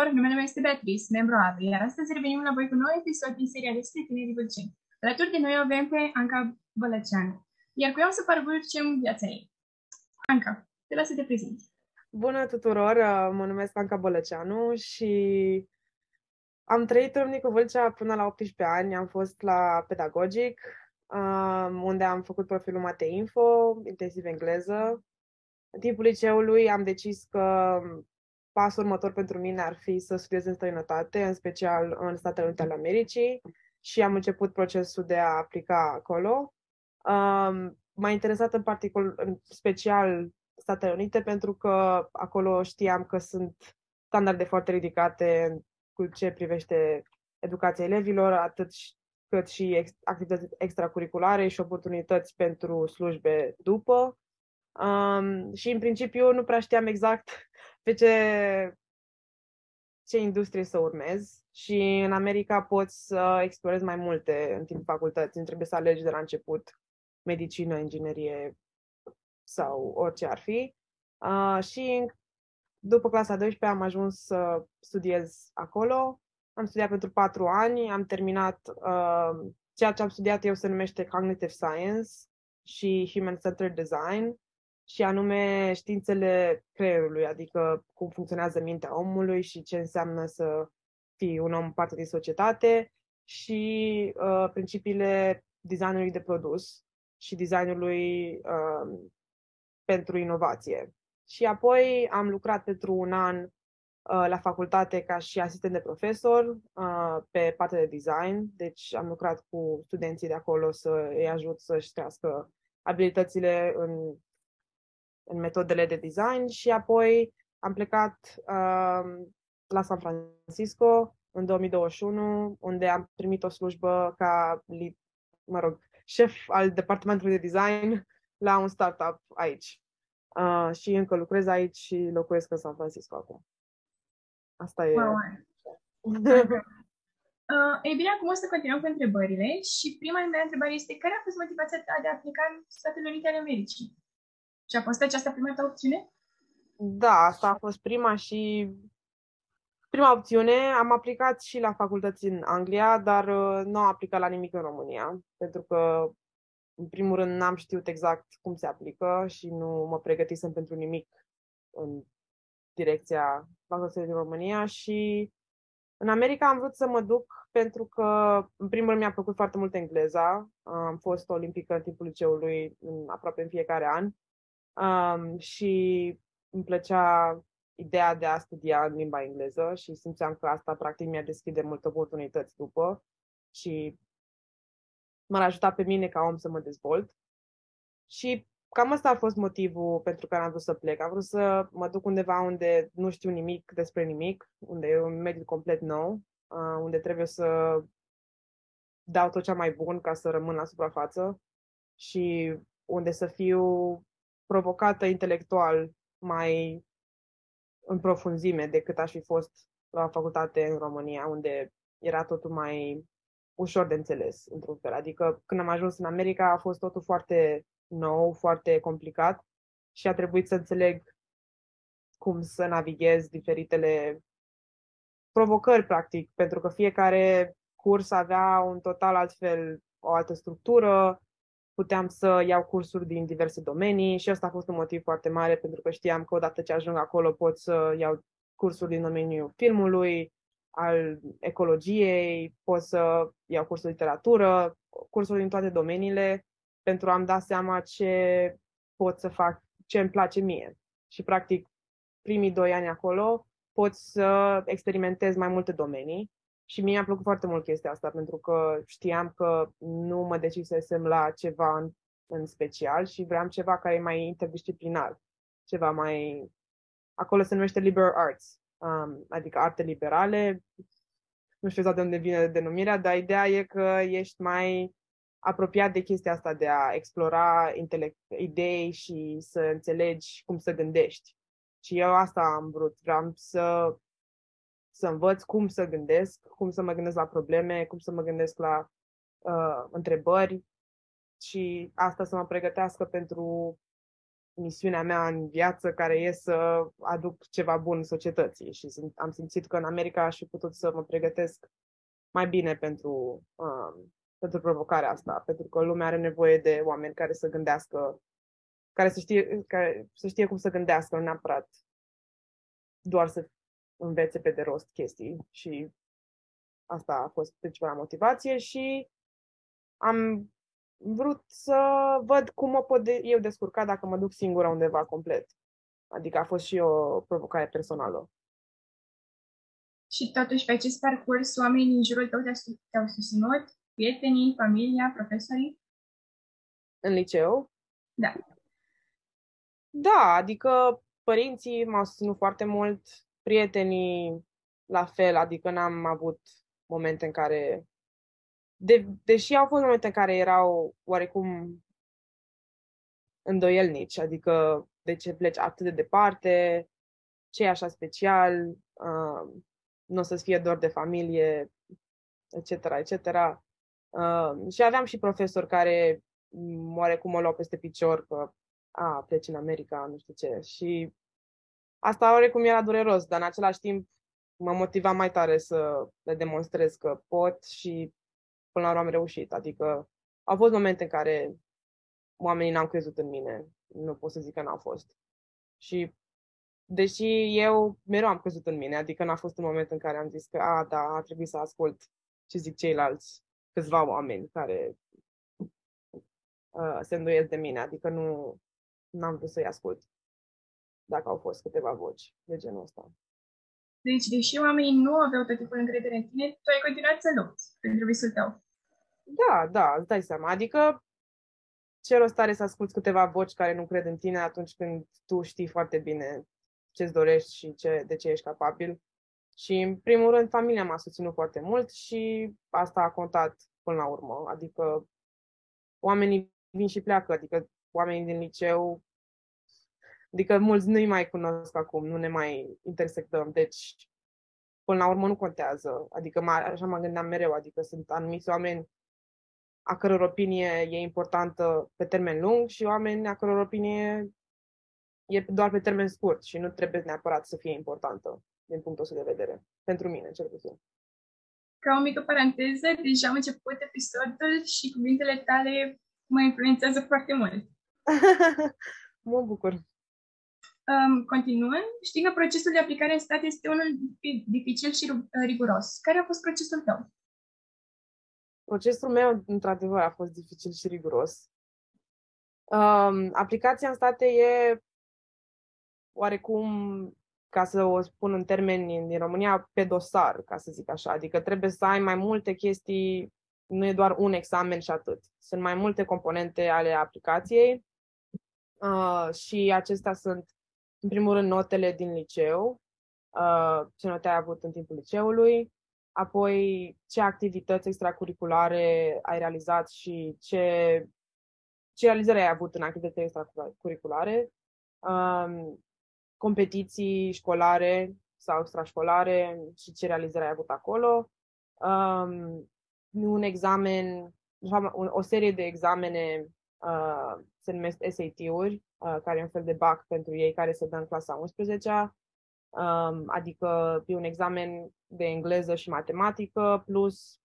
tuturor, numele meu este Beatrice, membru AVE, iar astăzi revenim la voi cu un nou episod din seria despre tinerii vâlceni. Alături de noi o avem pe Anca Bălăceanu, iar cu ea o să parcurgem viața ei. Anca, te las să te prezinti. Bună tuturor, uh, mă numesc Anca Bălăceanu și am trăit în Râmnicu Vâlcea până la 18 ani, am fost la pedagogic, um, unde am făcut profilul Mate Info, intensiv engleză. În timpul liceului am decis că pasul următor pentru mine ar fi să studiez în străinătate, în special în Statele Unite ale Americii și am început procesul de a aplica acolo. Um, m-a interesat în, particul, în special Statele Unite pentru că acolo știam că sunt standarde foarte ridicate cu ce privește educația elevilor, atât cât și ex- activități extracurriculare și oportunități pentru slujbe după. Um, și în principiu nu prea știam exact pe ce, ce industrie să urmez și în America poți să explorezi mai multe în timpul facultății. Nu trebuie să alegi de la început medicină, inginerie sau orice ar fi. Uh, și după clasa 12 am ajuns să studiez acolo. Am studiat pentru patru ani, am terminat uh, ceea ce am studiat eu se numește Cognitive Science și Human Centered Design și anume științele creierului, adică cum funcționează mintea omului și ce înseamnă să fii un om parte din societate și uh, principiile designului de produs și designului uh, pentru inovație. Și apoi am lucrat pentru un an uh, la facultate ca și asistent de profesor uh, pe partea de design, deci am lucrat cu studenții de acolo să îi ajut să-și crească abilitățile în în metodele de design și apoi am plecat uh, la San Francisco în 2021, unde am primit o slujbă ca, mă rog, șef al departamentului de design la un startup aici. Uh, și încă lucrez aici și locuiesc în San Francisco acum. Asta e. Wow. Uh, ei bine, acum o să continuăm cu întrebările și prima mea întrebare este care a fost motivația ta de a pleca în Statele Unite ale Americii? Și a fost aceasta prima ta opțiune? Da, asta a fost prima și prima opțiune. Am aplicat și la facultăți în Anglia, dar uh, nu am aplicat la nimic în România, pentru că, în primul rând, n-am știut exact cum se aplică și nu mă pregătisem pentru nimic în direcția facultății din România și în America am vrut să mă duc pentru că, în primul rând, mi-a plăcut foarte mult engleza. Am fost olimpică în timpul liceului în aproape în fiecare an Um, și îmi plăcea ideea de a studia în limba engleză și simțeam că asta practic mi-a deschide multe oportunități după și m-ar ajuta pe mine ca om să mă dezvolt. Și cam asta a fost motivul pentru care am vrut să plec. Am vrut să mă duc undeva unde nu știu nimic despre nimic, unde e un mediu complet nou, uh, unde trebuie să dau tot cea mai bun ca să rămân la suprafață și unde să fiu provocată intelectual mai în profunzime decât aș fi fost la facultate în România, unde era totul mai ușor de înțeles, într-un fel. Adică când am ajuns în America a fost totul foarte nou, foarte complicat și a trebuit să înțeleg cum să navighez diferitele provocări, practic, pentru că fiecare curs avea un total altfel, o altă structură, puteam să iau cursuri din diverse domenii și asta a fost un motiv foarte mare pentru că știam că odată ce ajung acolo pot să iau cursuri din domeniul filmului, al ecologiei, pot să iau cursuri de literatură, cursuri din toate domeniile pentru a-mi da seama ce pot să fac, ce îmi place mie. Și practic primii doi ani acolo pot să experimentez mai multe domenii și mie mi-a plăcut foarte mult chestia asta, pentru că știam că nu mă decisesem la ceva în, în special și vreau ceva care e mai interdisciplinar, ceva mai... Acolo se numește liberal arts, um, adică arte liberale. Nu știu exact de unde vine denumirea, dar ideea e că ești mai apropiat de chestia asta de a explora intelect, idei și să înțelegi cum să gândești. Și eu asta am vrut. Vreau să să învăț cum să gândesc, cum să mă gândesc la probleme, cum să mă gândesc la uh, întrebări și asta să mă pregătească pentru misiunea mea în viață care e să aduc ceva bun societății. Și am simțit că în America aș fi putut să mă pregătesc mai bine pentru, uh, pentru provocarea asta, pentru că lumea are nevoie de oameni care să gândească, care să știe, care să știe cum să gândească, nu neapărat doar să învețe pe de rost chestii și asta a fost principala motivație și am vrut să văd cum mă pot de- eu descurca dacă mă duc singură undeva complet. Adică a fost și o provocare personală. Și totuși, pe acest parcurs, oamenii din jurul tău te-au susținut? Prietenii, familia, profesorii? În liceu? Da. Da, adică părinții m-au susținut foarte mult, prietenii la fel, adică n-am avut momente în care de, deși au fost momente în care erau oarecum îndoielnici, adică de ce pleci atât de departe, ce e așa special, uh, nu o să fie doar de familie, etc., etc. Uh, și aveam și profesori care oarecum mă luau peste picior că a, pleci în America, nu știu ce. Și asta oarecum era dureros, dar în același timp mă motiva mai tare să le demonstrez că pot și până la urmă am reușit. Adică au fost momente în care oamenii n-au crezut în mine. Nu pot să zic că n-au fost. Și deși eu mereu am crezut în mine, adică n-a fost un moment în care am zis că, a, da, a trebuit să ascult ce zic ceilalți câțiva oameni care uh, se îndoiesc de mine, adică nu n-am vrut să-i ascult dacă au fost câteva voci de genul ăsta. Deci, deși oamenii nu aveau tot timpul încredere în tine, tu ai continuat să lupți pentru visul tău. Da, da, îți dai seama. Adică ce rost are să asculți câteva voci care nu cred în tine atunci când tu știi foarte bine ce-ți dorești și ce, de ce ești capabil. Și, în primul rând, familia m-a susținut foarte mult și asta a contat până la urmă. Adică oamenii vin și pleacă, adică oamenii din liceu Adică mulți nu-i mai cunosc acum, nu ne mai intersectăm, deci până la urmă nu contează. Adică mă, așa mă gândeam mereu, adică sunt anumiți oameni a căror opinie e importantă pe termen lung și oameni a căror opinie e doar pe termen scurt și nu trebuie neapărat să fie importantă din punctul ăsta de vedere. Pentru mine, cel puțin. Ca o mică paranteză, deja am început episodul și cuvintele tale mă influențează foarte mult. mă bucur. Um, continuând, știi că procesul de aplicare în stat este unul dificil și riguros. Care a fost procesul tău? Procesul meu, într-adevăr, a fost dificil și riguros. Um, aplicația în state e oarecum, ca să o spun în termeni din România, pe dosar, ca să zic așa. Adică trebuie să ai mai multe chestii, nu e doar un examen și atât. Sunt mai multe componente ale aplicației uh, și acestea sunt în primul rând, notele din liceu, uh, ce note ai avut în timpul liceului, apoi ce activități extracurriculare ai realizat și ce, ce realizări ai avut în activități extracurriculare, um, competiții școlare sau extrașcolare și ce realizări ai avut acolo, um, un examen, o serie de examene uh, se numesc SAT-uri, uh, care e un fel de BAC pentru ei care se dă în clasa 11 um, adică e un examen de engleză și matematică, plus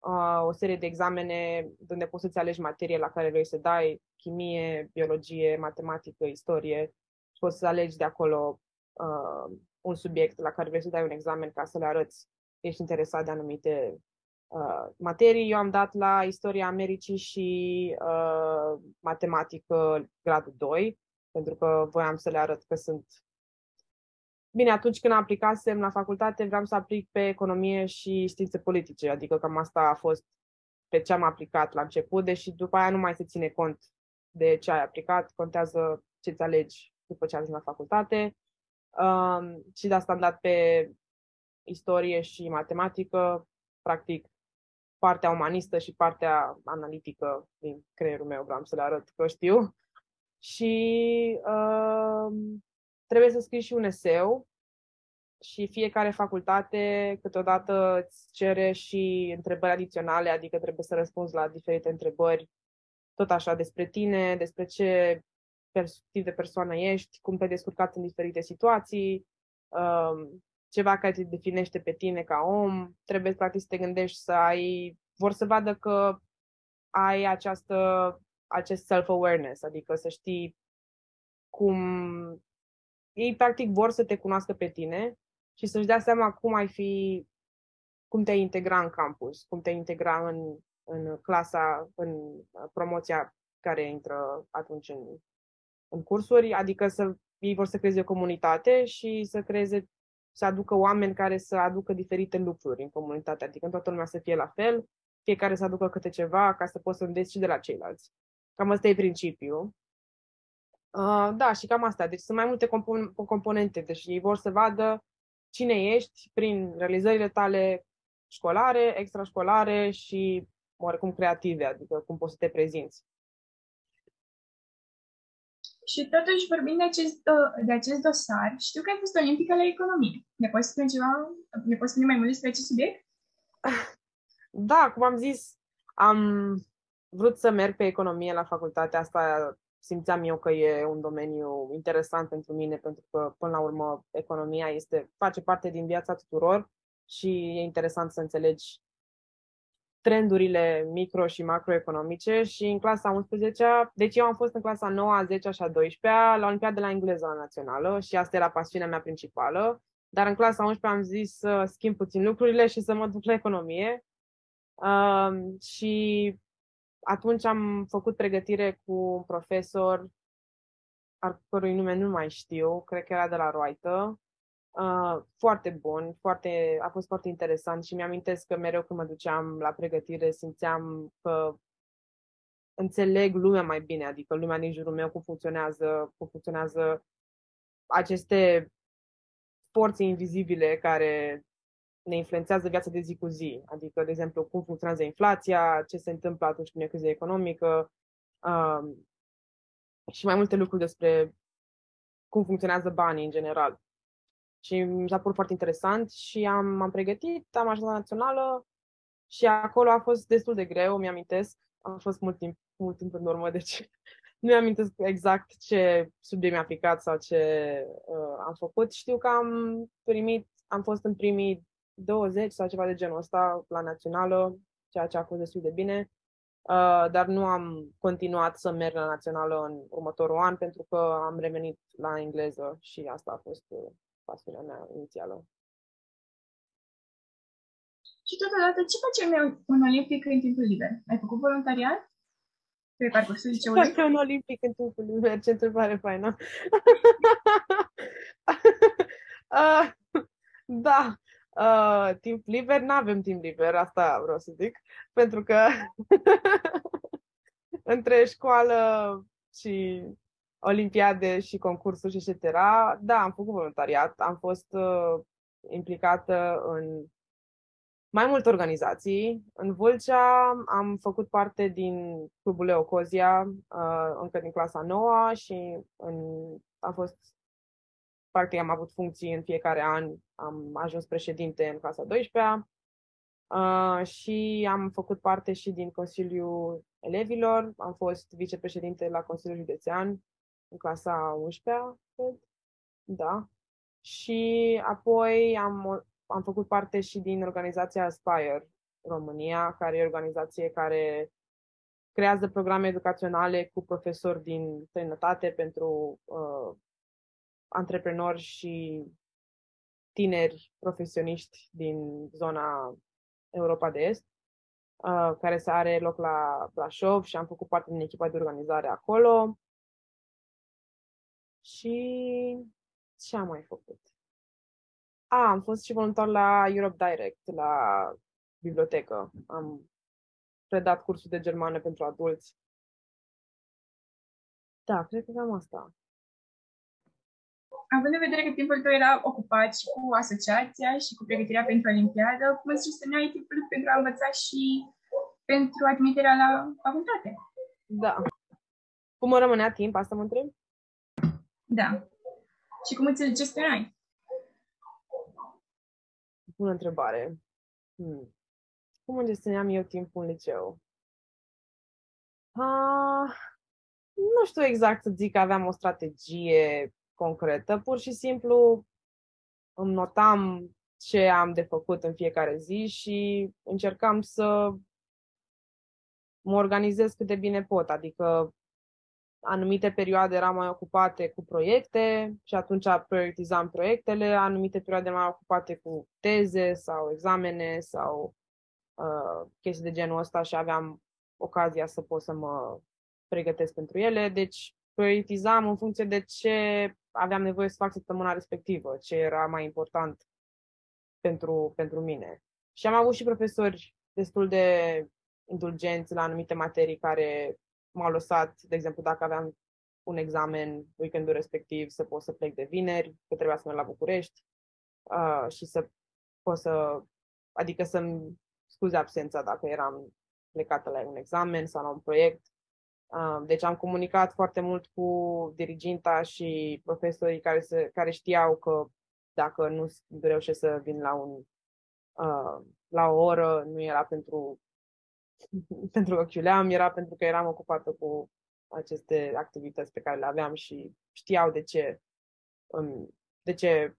uh, o serie de examene unde poți să-ți alegi materie la care vrei să dai, chimie, biologie, matematică, istorie, și poți să alegi de acolo uh, un subiect la care vrei să dai un examen ca să le arăți. Că ești interesat de anumite uh, materii. Eu am dat la istoria Americii și uh, matematică gradul 2, pentru că voiam să le arăt că sunt Bine, atunci când aplicasem la facultate, vreau să aplic pe economie și științe politice, adică cam asta a fost pe ce am aplicat la început, deși după aia nu mai se ține cont de ce ai aplicat, contează ce ți alegi după ce ajungi la facultate. Um, și de asta am dat pe istorie și matematică, practic partea umanistă și partea analitică din creierul meu, vreau să le arăt că știu. Și uh, trebuie să scrii și un eseu și fiecare facultate câteodată îți cere și întrebări adiționale, adică trebuie să răspunzi la diferite întrebări, tot așa, despre tine, despre ce tip de persoană ești, cum te descurcat în diferite situații, um, ceva care te definește pe tine ca om, trebuie practic să te gândești să ai, vor să vadă că ai această, acest self-awareness, adică să știi cum ei practic vor să te cunoască pe tine și să-și dea seama cum ai fi, cum te integra în campus, cum te integra în, în clasa, în promoția care intră atunci în, în cursuri, adică să ei vor să creeze o comunitate și să creeze, să aducă oameni care să aducă diferite lucruri în comunitate, adică toată lumea să fie la fel, fiecare să aducă câte ceva ca să poți să înveți și de la ceilalți. Cam asta e principiul. Uh, da, și cam asta. Deci sunt mai multe compon- componente. Deci ei vor să vadă cine ești prin realizările tale școlare, extrașcolare și oarecum creative, adică cum poți să te prezinți. Și totuși, vorbind de acest, de acest dosar, știu că ai fost olimpică la economie. Ne poți spune ceva, ne poți spune mai mult despre acest subiect? Da, cum am zis, am vrut să merg pe economie la facultatea asta simțeam eu că e un domeniu interesant pentru mine, pentru că, până la urmă, economia este, face parte din viața tuturor și e interesant să înțelegi trendurile micro și macroeconomice și în clasa 11 deci eu am fost în clasa 9, a 10 și a 12 la Olimpiada la engleză națională și asta era pasiunea mea principală, dar în clasa 11 am zis să schimb puțin lucrurile și să mă duc la economie. Uh, și atunci am făcut pregătire cu un profesor al cărui nume nu mai știu, cred că era de la Roaită, uh, foarte bun, foarte, a fost foarte interesant și mi-amintesc că mereu când mă duceam la pregătire simțeam că înțeleg lumea mai bine, adică lumea din jurul meu cum funcționează, cum funcționează aceste forțe invizibile care ne influențează viața de zi cu zi. Adică, de exemplu, cum funcționează inflația, ce se întâmplă atunci când e criză economică um, și mai multe lucruri despre cum funcționează banii în general. Și mi s-a părut foarte interesant și am, am pregătit, am ajuns la națională și acolo a fost destul de greu, mi-amintesc. Am fost mult timp, mult timp în urmă, deci nu mi-amintesc exact ce subiect mi-a aplicat sau ce uh, am făcut. Știu că am primit, am fost în primii 20 sau ceva de genul ăsta la națională, ceea ce a fost destul de bine. Uh, dar nu am continuat să merg la națională în următorul an pentru că am revenit la engleză și asta a fost uh, pasiunea mea inițială. Și totodată, ce face un olimpic în timpul liber? Ai făcut voluntariat? Pe parcursul liceului? Face un olimpic în timpul liber, ce întrebare faină. uh, da, uh, timp liber, nu avem timp liber, asta vreau să zic, pentru că între școală și olimpiade și concursuri și etc. Da, am făcut voluntariat, am fost uh, implicată în mai multe organizații. În Vâlcea am făcut parte din clubul Leocozia uh, încă din clasa 9 și în, am fost practic am avut funcții în fiecare an, am ajuns președinte în clasa 12 uh, și am făcut parte și din Consiliul Elevilor, am fost vicepreședinte la Consiliul Județean în clasa 11 cred. Da. Și apoi am, am făcut parte și din organizația Aspire România, care e o organizație care creează programe educaționale cu profesori din străinătate pentru uh, antreprenori și tineri profesioniști din zona Europa de Est, uh, care se are loc la Brașov și am făcut parte din echipa de organizare acolo. Și ce am mai făcut? A, am fost și voluntar la Europe Direct, la bibliotecă. Am predat cursuri de germană pentru adulți. Da, cred că cam asta având în vedere că timpul tău era ocupat și cu asociația și cu pregătirea pentru Olimpiadă, cum îți gestionai timpul pentru a învăța și pentru admiterea la facultate? Da. Cum mă rămânea timp? Asta mă întreb? Da. Și cum îți gestionai? Bună întrebare. Hmm. Cum îmi gestionam eu timpul în liceu? Ah, nu știu exact să zic că aveam o strategie concretă, pur și simplu îmi notam ce am de făcut în fiecare zi și încercam să mă organizez cât de bine pot. Adică anumite perioade eram mai ocupate cu proiecte și atunci prioritizam proiectele, anumite perioade mai ocupate cu teze sau examene sau uh, chestii de genul ăsta și aveam ocazia să pot să mă pregătesc pentru ele. Deci prioritizam în funcție de ce aveam nevoie să fac săptămâna respectivă, ce era mai important pentru, pentru mine. Și am avut și profesori destul de indulgenți la anumite materii care m-au lăsat, de exemplu, dacă aveam un examen weekendul respectiv, să pot să plec de vineri, că trebuia să merg la București uh, și să pot să, adică să-mi scuze absența dacă eram plecată la un examen sau la un proiect. Uh, deci am comunicat foarte mult cu diriginta și profesorii care, se, care știau că dacă nu reușesc să vin la un uh, la o oră, nu era pentru pentru că chiuleam, era pentru că eram ocupată cu aceste activități pe care le aveam și știau de ce, de ce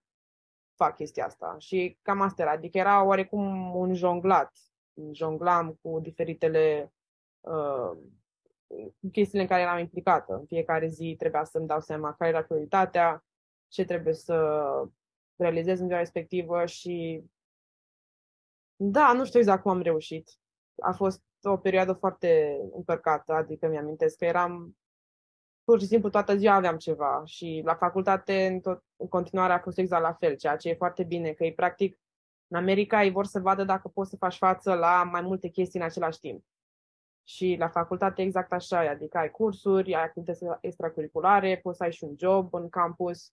fac chestia asta. Și cam asta era. Adică era oarecum un jonglat. Jonglam cu diferitele uh, chestiile în care eram implicată. În fiecare zi trebuia să-mi dau seama care era prioritatea, ce trebuie să realizez în ziua respectivă și da, nu știu exact cum am reușit. A fost o perioadă foarte încărcată, adică mi-amintesc că eram pur și simplu toată ziua aveam ceva și la facultate în, tot, în continuare a fost exact la fel, ceea ce e foarte bine, că e practic în America ei vor să vadă dacă poți să faci față la mai multe chestii în același timp. Și la facultate exact așa e, adică ai cursuri, ai activități extracurriculare, poți să ai și un job în campus.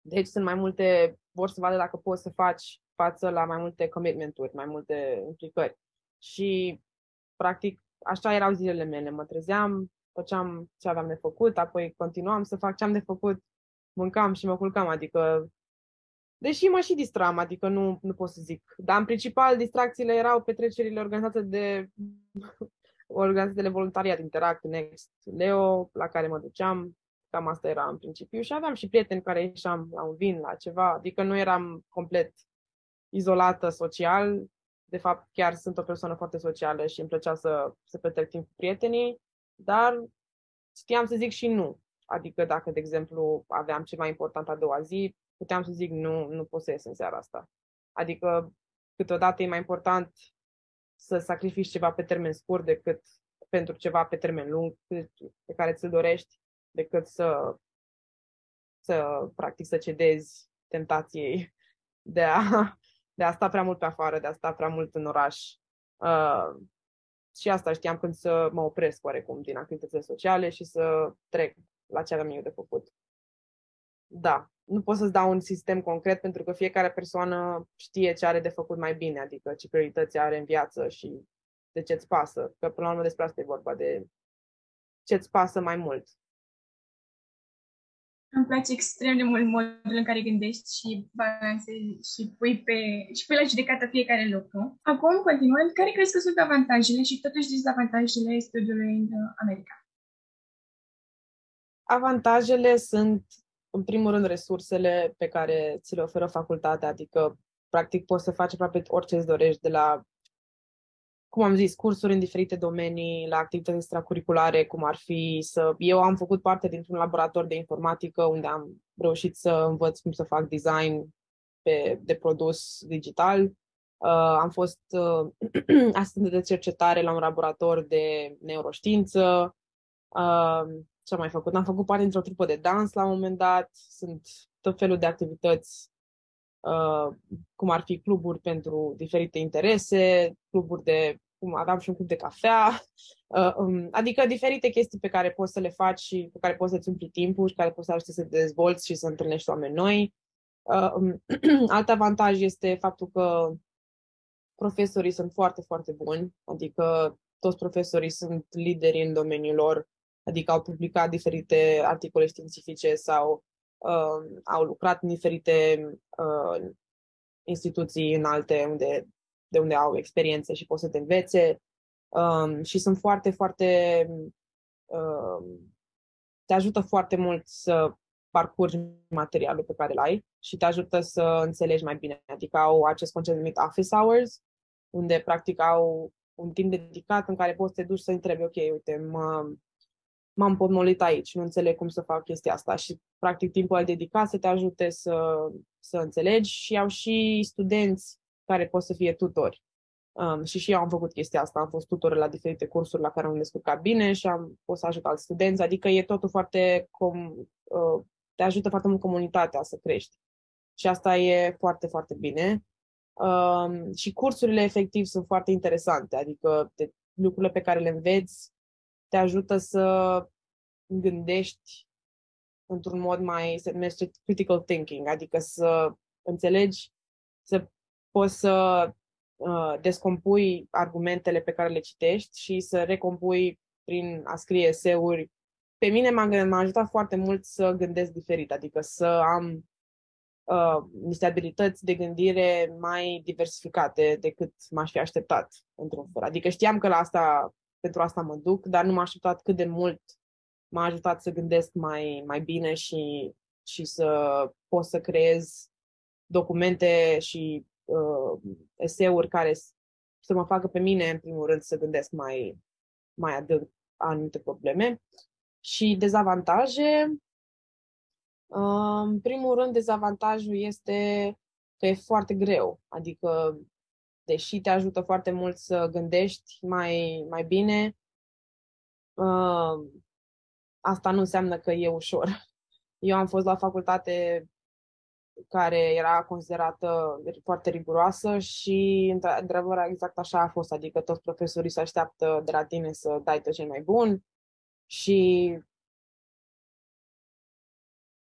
Deci sunt mai multe, vor să vadă dacă poți să faci față la mai multe commitmenturi, mai multe implicări. Și practic, așa erau zilele mele. Mă trezeam, făceam ce aveam de făcut, apoi continuam să fac ce am de făcut, mâncam și mă culcam, adică Deși mă și distram, adică nu, nu pot să zic. Dar în principal distracțiile erau petrecerile organizate de organizațiile de voluntariat, Interact, Next, Leo, la care mă duceam. Cam asta era în principiu. Și aveam și prieteni care ieșeam la un vin, la ceva. Adică nu eram complet izolată social de fapt chiar sunt o persoană foarte socială și îmi plăcea să, să petrec timp cu prietenii, dar știam să zic și nu. Adică dacă, de exemplu, aveam ceva important a doua zi, puteam să zic nu, nu pot să ies în seara asta. Adică câteodată e mai important să sacrifici ceva pe termen scurt decât pentru ceva pe termen lung pe care ți-l dorești, decât să, să practic să cedezi tentației de a de a sta prea mult pe afară, de a sta prea mult în oraș. Uh, și asta știam când să mă opresc oarecum din activitățile sociale și să trec la ce aveam eu de făcut. Da, nu pot să-ți dau un sistem concret pentru că fiecare persoană știe ce are de făcut mai bine, adică ce priorități are în viață și de ce îți pasă. Că până la urmă despre asta e vorba, de ce îți pasă mai mult. Îmi place extrem de mult modul în care gândești și balansezi și pui, pe, și pui la judecată fiecare lucru. Acum, continuând, care crezi că sunt avantajele și totuși dezavantajele studiului în uh, America? Avantajele sunt, în primul rând, resursele pe care ți le oferă facultatea, adică, practic, poți să faci aproape orice îți dorești, de la cum am zis, cursuri în diferite domenii, la activități extracurriculare, cum ar fi să... Eu am făcut parte dintr-un laborator de informatică unde am reușit să învăț cum să fac design pe, de produs digital. Uh, am fost uh, asistent de cercetare la un laborator de neuroștiință. Uh, ce am mai făcut? Am făcut parte dintr-o trupă de dans la un moment dat. Sunt tot felul de activități Uh, cum ar fi cluburi pentru diferite interese, cluburi de, cum aveam și un club de cafea, uh, um, adică diferite chestii pe care poți să le faci și pe care poți să-ți umpli timpul și care poți să ajute să te dezvolți și să întâlnești oameni noi. Uh, um, alt avantaj este faptul că profesorii sunt foarte, foarte buni, adică toți profesorii sunt lideri în domeniul lor, adică au publicat diferite articole științifice sau uh, au lucrat în diferite uh, instituții înalte unde, de unde au experiențe și pot să te învețe um, și sunt foarte, foarte um, te ajută foarte mult să parcurgi materialul pe care îl ai și te ajută să înțelegi mai bine. Adică au acest concept numit office hours, unde practic au un timp dedicat în care poți să te duci să întrebi, ok, uite, mă, m-am pomnolit aici, nu înțeleg cum să fac chestia asta și practic timpul al dedicat să te ajute să, să înțelegi și au și studenți care pot să fie tutori. Um, și și eu am făcut chestia asta, am fost tutor la diferite cursuri la care am descurcat bine și am fost să ajut alți studenți, adică e totul foarte, com, uh, te ajută foarte mult comunitatea să crești. Și asta e foarte, foarte bine. Um, și cursurile efectiv sunt foarte interesante, adică te, lucrurile pe care le înveți te ajută să gândești într-un mod mai, se numește critical thinking, adică să înțelegi, să poți să uh, descompui argumentele pe care le citești și să recompui prin a scrie eseuri. Pe mine m-a, m-a ajutat foarte mult să gândesc diferit, adică să am uh, niște abilități de gândire mai diversificate decât m-aș fi așteptat, într-un fel. Adică știam că la asta, pentru asta mă duc, dar nu m-am așteptat cât de mult m-a ajutat să gândesc mai, mai bine și, și să pot să creez documente și uh, eseuri care să mă facă pe mine, în primul rând, să gândesc mai, mai adânc anumite probleme. Și dezavantaje, uh, în primul rând, dezavantajul este că e foarte greu. Adică, deși te ajută foarte mult să gândești mai, mai bine, uh, asta nu înseamnă că e ușor. Eu am fost la facultate care era considerată foarte riguroasă și, într-adevăr, exact așa a fost. Adică toți profesorii se așteaptă de la tine să dai tot ce mai bun și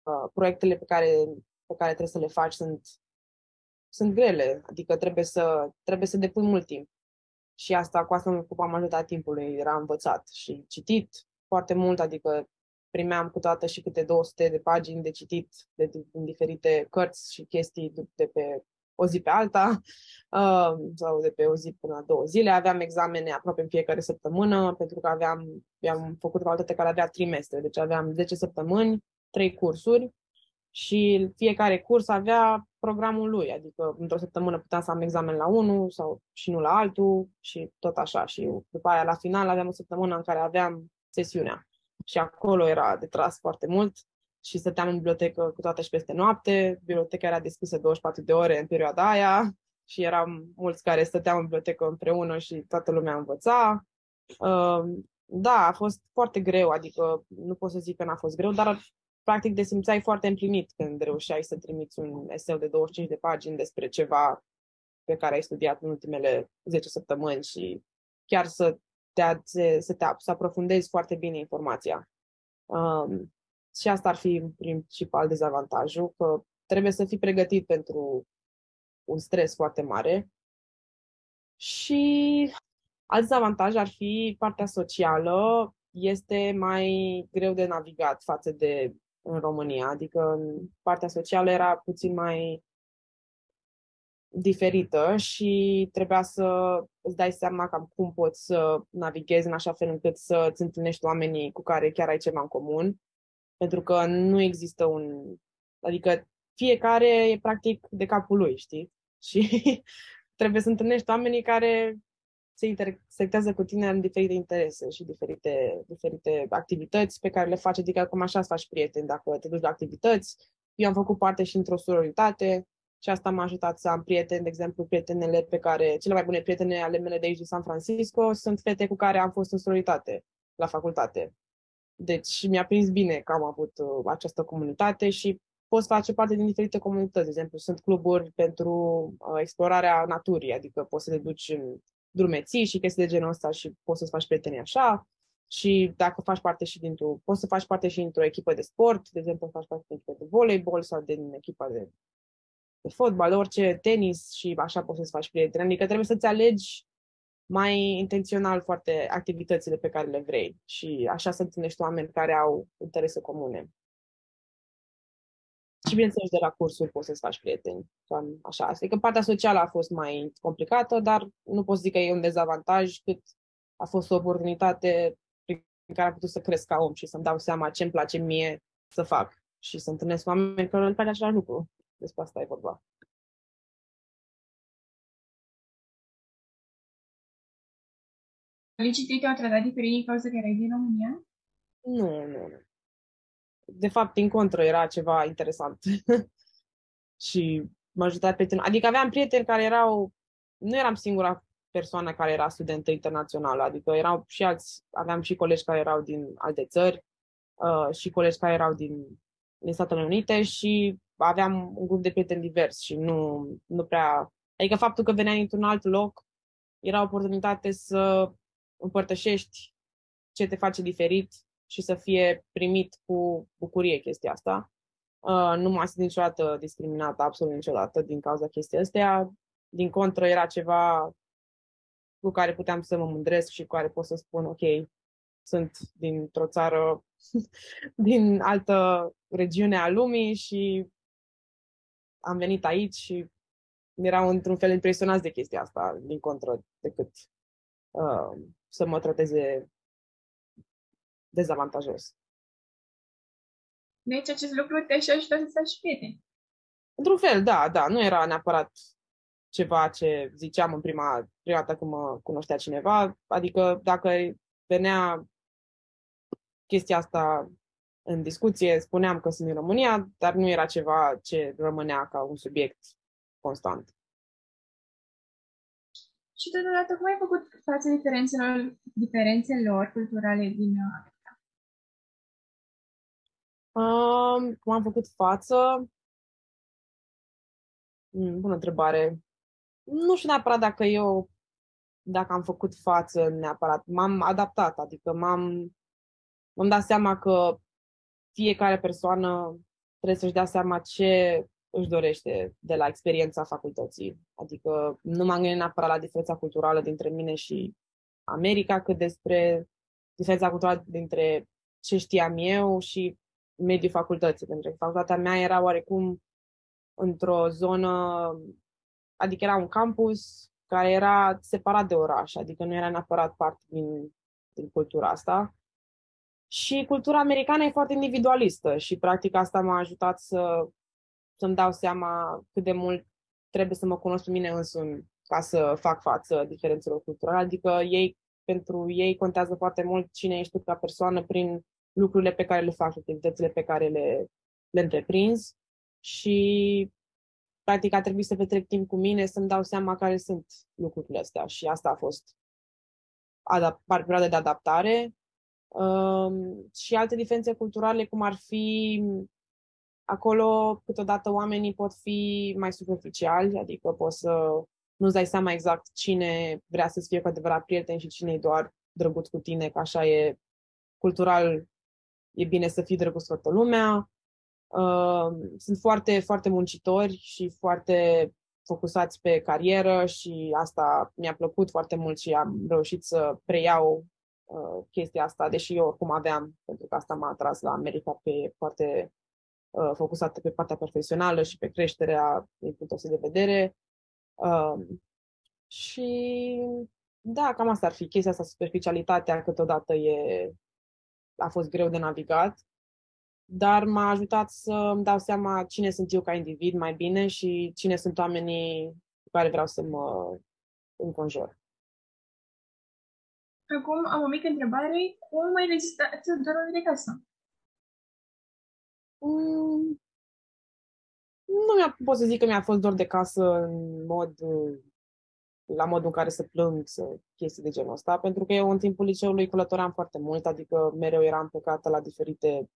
uh, proiectele pe care, pe care trebuie să le faci sunt, sunt grele. Adică trebuie să, trebuie să depui mult timp. Și asta, cu asta mă ocupam majoritatea timpului, era învățat și citit foarte mult, adică primeam câteodată și câte 200 de pagini de citit de, din diferite cărți și chestii de pe o zi pe alta uh, sau de pe o zi până la două zile. Aveam examene aproape în fiecare săptămână pentru că aveam, am făcut facultate care avea trimestre, deci aveam 10 săptămâni, 3 cursuri și fiecare curs avea programul lui, adică într-o săptămână puteam să am examen la unul sau și nu la altul și tot așa. Și după aia, la final, aveam o săptămână în care aveam sesiunea și acolo era de tras foarte mult și stăteam în bibliotecă cu toate și peste noapte. Biblioteca era deschisă 24 de ore în perioada aia și eram mulți care stăteam în bibliotecă împreună și toată lumea învăța. Um, da, a fost foarte greu, adică nu pot să zic că n-a fost greu, dar practic te simțeai foarte împlinit când reușeai să trimiți un eseu de 25 de pagini despre ceva pe care ai studiat în ultimele 10 săptămâni și chiar să te, să, te, să aprofundezi foarte bine informația. Um, și asta ar fi principal dezavantajul, că trebuie să fii pregătit pentru un stres foarte mare. Și alt dezavantaj ar fi partea socială, este mai greu de navigat față de în România, adică partea socială era puțin mai diferită și trebuia să îți dai seama cam cum poți să navighezi în așa fel încât să îți întâlnești oamenii cu care chiar ai ceva în comun, pentru că nu există un... Adică fiecare e practic de capul lui, știi? Și trebuie să întâlnești oamenii care se intersectează cu tine în diferite interese și diferite, diferite activități pe care le faci, adică cum așa să faci prieteni dacă te duci la activități. Eu am făcut parte și într-o sororitate, și asta m-a ajutat să am prieteni, de exemplu, prietenele pe care, cele mai bune prietene ale mele de aici din San Francisco sunt fete cu care am fost în sororitate la facultate. Deci mi-a prins bine că am avut uh, această comunitate și poți face parte din diferite comunități. De exemplu, sunt cluburi pentru uh, explorarea naturii, adică poți să te duci în drumeții și chestii de genul ăsta și poți să-ți faci prieteni așa. Și dacă faci parte și dintr-o, poți să faci parte și dintr-o echipă de sport, de exemplu, faci parte din echipă de voleibol sau din echipa de de fotbal, orice, tenis și așa poți să-ți faci prieteni. Adică trebuie să-ți alegi mai intențional foarte activitățile pe care le vrei și așa să întâlnești oameni care au interese comune. Și bineînțeles, de la cursuri poți să-ți faci prieteni. Așa. Adică partea socială a fost mai complicată, dar nu pot zic că e un dezavantaj cât a fost o oportunitate prin care a putut să cresc ca om și să-mi dau seama ce îmi place mie să fac și să întâlnesc oameni care îl face același lucru. Despre asta e vorba. Felicitări te-au tratat diferit din cauza că erai din România? Nu, nu, nu. De fapt, din contră, era ceva interesant. și m-a ajutat pe tine. Adică aveam prieteni care erau... Nu eram singura persoană care era studentă internațională, adică erau și alți, aveam și colegi care erau din alte țări uh, și colegi care erau din, din Statele Unite și aveam un grup de prieteni divers și nu, nu prea... Adică faptul că veneai într-un alt loc era o oportunitate să împărtășești ce te face diferit și să fie primit cu bucurie chestia asta. Uh, nu m-a simțit niciodată discriminată, absolut niciodată, din cauza chestii astea. Din contră, era ceva cu care puteam să mă mândresc și cu care pot să spun, ok, sunt dintr-o țară, din altă regiune a lumii și am venit aici și erau într-un fel impresionați de chestia asta, din contră, decât uh, să mă trateze dezavantajos. Deci acest lucru te și ajută să faci prieteni. Într-un fel, da, da. Nu era neapărat ceva ce ziceam în prima, prima dată când mă cunoștea cineva. Adică dacă venea chestia asta în discuție, spuneam că sunt în România, dar nu era ceva ce rămânea ca un subiect constant. Și totodată, cum ai făcut față diferențelor, diferențelor culturale din America? Um, cum am făcut față? Mm, bună întrebare. Nu știu neapărat dacă eu, dacă am făcut față neapărat. M-am adaptat, adică m-am, m-am dat seama că fiecare persoană trebuie să-și dea seama ce își dorește de la experiența facultății. Adică nu m-am gândit neapărat la diferența culturală dintre mine și America, cât despre diferența culturală dintre ce știam eu și mediul facultății. Pentru că facultatea mea era oarecum într-o zonă, adică era un campus care era separat de oraș, adică nu era neapărat parte din, din cultura asta. Și cultura americană e foarte individualistă și practic asta m-a ajutat să să-mi dau seama cât de mult trebuie să mă cunosc pe mine însumi ca să fac față diferențelor culturale. Adică ei, pentru ei contează foarte mult cine ești tu ca persoană prin lucrurile pe care le faci, activitățile pe care le, le întreprinzi și practic a trebuit să petrec timp cu mine să-mi dau seama care sunt lucrurile astea și asta a fost adap- perioada de adaptare. Um, și alte diferențe culturale, cum ar fi Acolo, câteodată, oamenii pot fi mai superficiali, adică poți să nu-ți dai seama exact cine vrea să-ți fie cu adevărat prieten și cine e doar drăguț cu tine, că așa e cultural, e bine să fii drăguț cu toată lumea. Uh, sunt foarte, foarte muncitori și foarte focusați pe carieră și asta mi-a plăcut foarte mult și am reușit să preiau uh, chestia asta, deși eu oricum aveam, pentru că asta m-a atras la America pe foarte uh, focusată pe partea profesională și pe creșterea din punctul de vedere. Uh, și da, cam asta ar fi chestia asta, superficialitatea câteodată e, a fost greu de navigat, dar m-a ajutat să îmi dau seama cine sunt eu ca individ mai bine și cine sunt oamenii cu care vreau să mă înconjur. Acum am o mică întrebare. Cum mai rezistați dorul de casă? Mm, nu mi-a, pot să zic că mi-a fost dor de casă în mod, la modul în care să plâng, să chestii de genul ăsta, pentru că eu în timpul liceului călătoream foarte mult, adică mereu eram plecată la diferite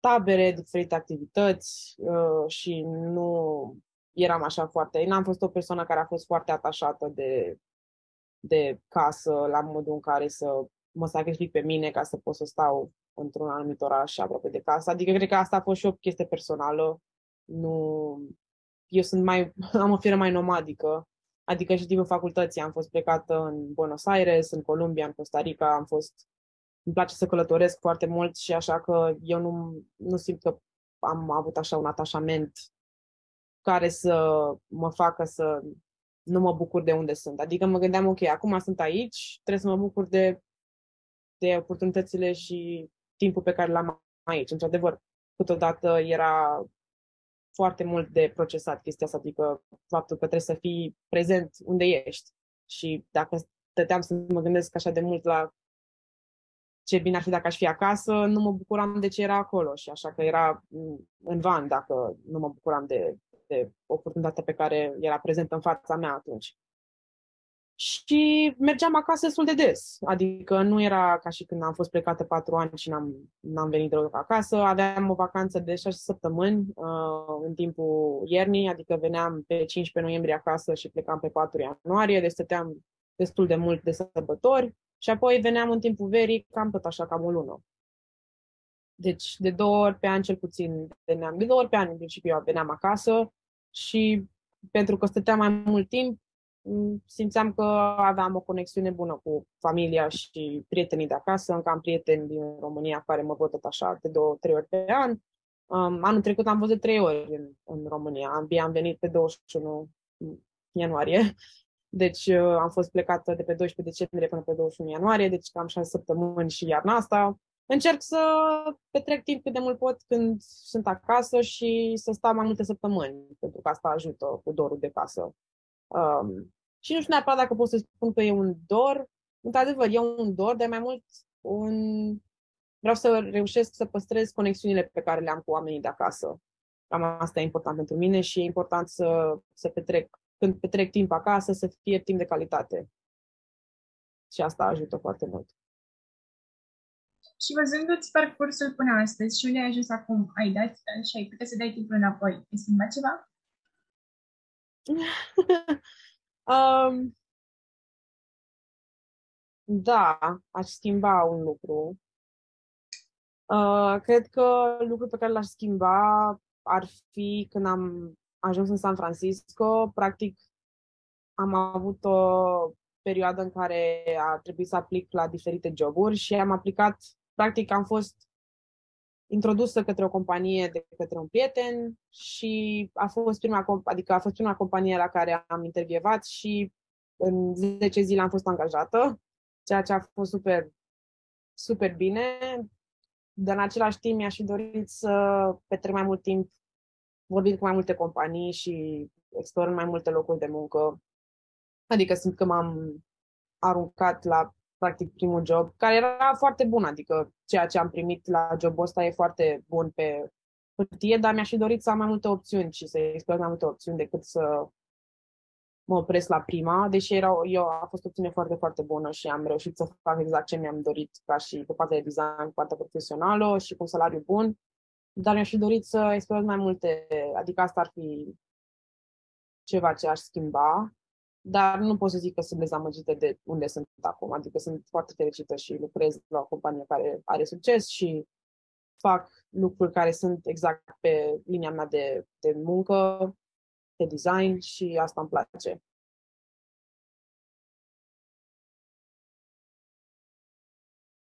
tabere, diferite activități uh, și nu eram așa foarte... N-am fost o persoană care a fost foarte atașată de, de casă, la modul în care să mă sacrific pe mine ca să pot să stau într-un anumit oraș aproape de casă. Adică cred că asta a fost și o chestie personală. Nu... Eu sunt mai, am o firă mai nomadică, adică și timpul facultății am fost plecată în Buenos Aires, în Columbia, în Costa Rica, am fost îmi place să călătoresc foarte mult și așa că eu nu, nu simt că am avut așa un atașament care să mă facă să nu mă bucur de unde sunt. Adică mă gândeam, ok, acum sunt aici, trebuie să mă bucur de de oportunitățile și timpul pe care l-am aici. Într-adevăr, câteodată era foarte mult de procesat chestia asta, adică faptul că trebuie să fii prezent unde ești. Și dacă stăteam să mă gândesc așa de mult la ce bine ar fi dacă aș fi acasă, nu mă bucuram de ce era acolo și așa că era în van dacă nu mă bucuram de, de oportunitatea pe care era prezentă în fața mea atunci. Și mergeam acasă destul de des, adică nu era ca și când am fost plecată patru ani și n-am, n-am venit deloc acasă. Aveam o vacanță de șase săptămâni uh, în timpul iernii, adică veneam pe 15 noiembrie acasă și plecam pe 4 ianuarie, deci stăteam destul de mult de sărbători și apoi veneam în timpul verii, cam tot așa, cam o lună. Deci de două ori pe an cel puțin veneam, de două ori pe an în principiu eu veneam acasă și pentru că stăteam mai mult timp, simțeam că aveam o conexiune bună cu familia și prietenii de acasă. Încă am prieteni din România care mă văd tot așa de două, trei ori pe an. Um, anul trecut am văzut trei ori în, în România. Am, am venit pe 21 ianuarie deci uh, am fost plecată de pe 12 decembrie până pe 21 ianuarie, deci cam 6 săptămâni și iarna asta. Încerc să petrec timp cât de mult pot când sunt acasă și să stau mai multe săptămâni, pentru că asta ajută cu dorul de casă. Um, și nu știu neapărat dacă pot să spun că e un dor. Într-adevăr, e un dor, dar mai mult un... vreau să reușesc să păstrez conexiunile pe care le am cu oamenii de acasă. Cam asta e important pentru mine și e important să, să petrec când petrec timp acasă, să fie timp de calitate. Și asta ajută foarte mult. Și văzându-ți parcursul până astăzi și unde ai ajuns acum, ai dat și ai putea să dai timpul înapoi, ai schimbat ceva? um, da, aș schimba un lucru. Uh, cred că lucrul pe care l-aș schimba ar fi când am ajuns în San Francisco, practic am avut o perioadă în care a trebuit să aplic la diferite joburi și am aplicat, practic am fost introdusă către o companie de către un prieten și a fost prima, adică a fost prima companie la care am intervievat și în 10 zile am fost angajată, ceea ce a fost super, super bine, dar în același timp mi-aș fi dorit să petrec mai mult timp vorbit cu mai multe companii și explorând mai multe locuri de muncă. Adică simt că m-am aruncat la practic primul job, care era foarte bun, adică ceea ce am primit la jobul ăsta e foarte bun pe hârtie, dar mi-aș fi dorit să am mai multe opțiuni și să explor mai multe opțiuni decât să mă opresc la prima, deși era, eu a fost o opțiune foarte, foarte bună și am reușit să fac exact ce mi-am dorit ca și pe partea de design, pe partea profesională și cu un salariu bun dar mi-aș fi dorit să explorez mai multe, adică asta ar fi ceva ce aș schimba, dar nu pot să zic că sunt dezamăgită de unde sunt acum, adică sunt foarte fericită și lucrez la o companie care are succes și fac lucruri care sunt exact pe linia mea de, de muncă, de design și asta îmi place.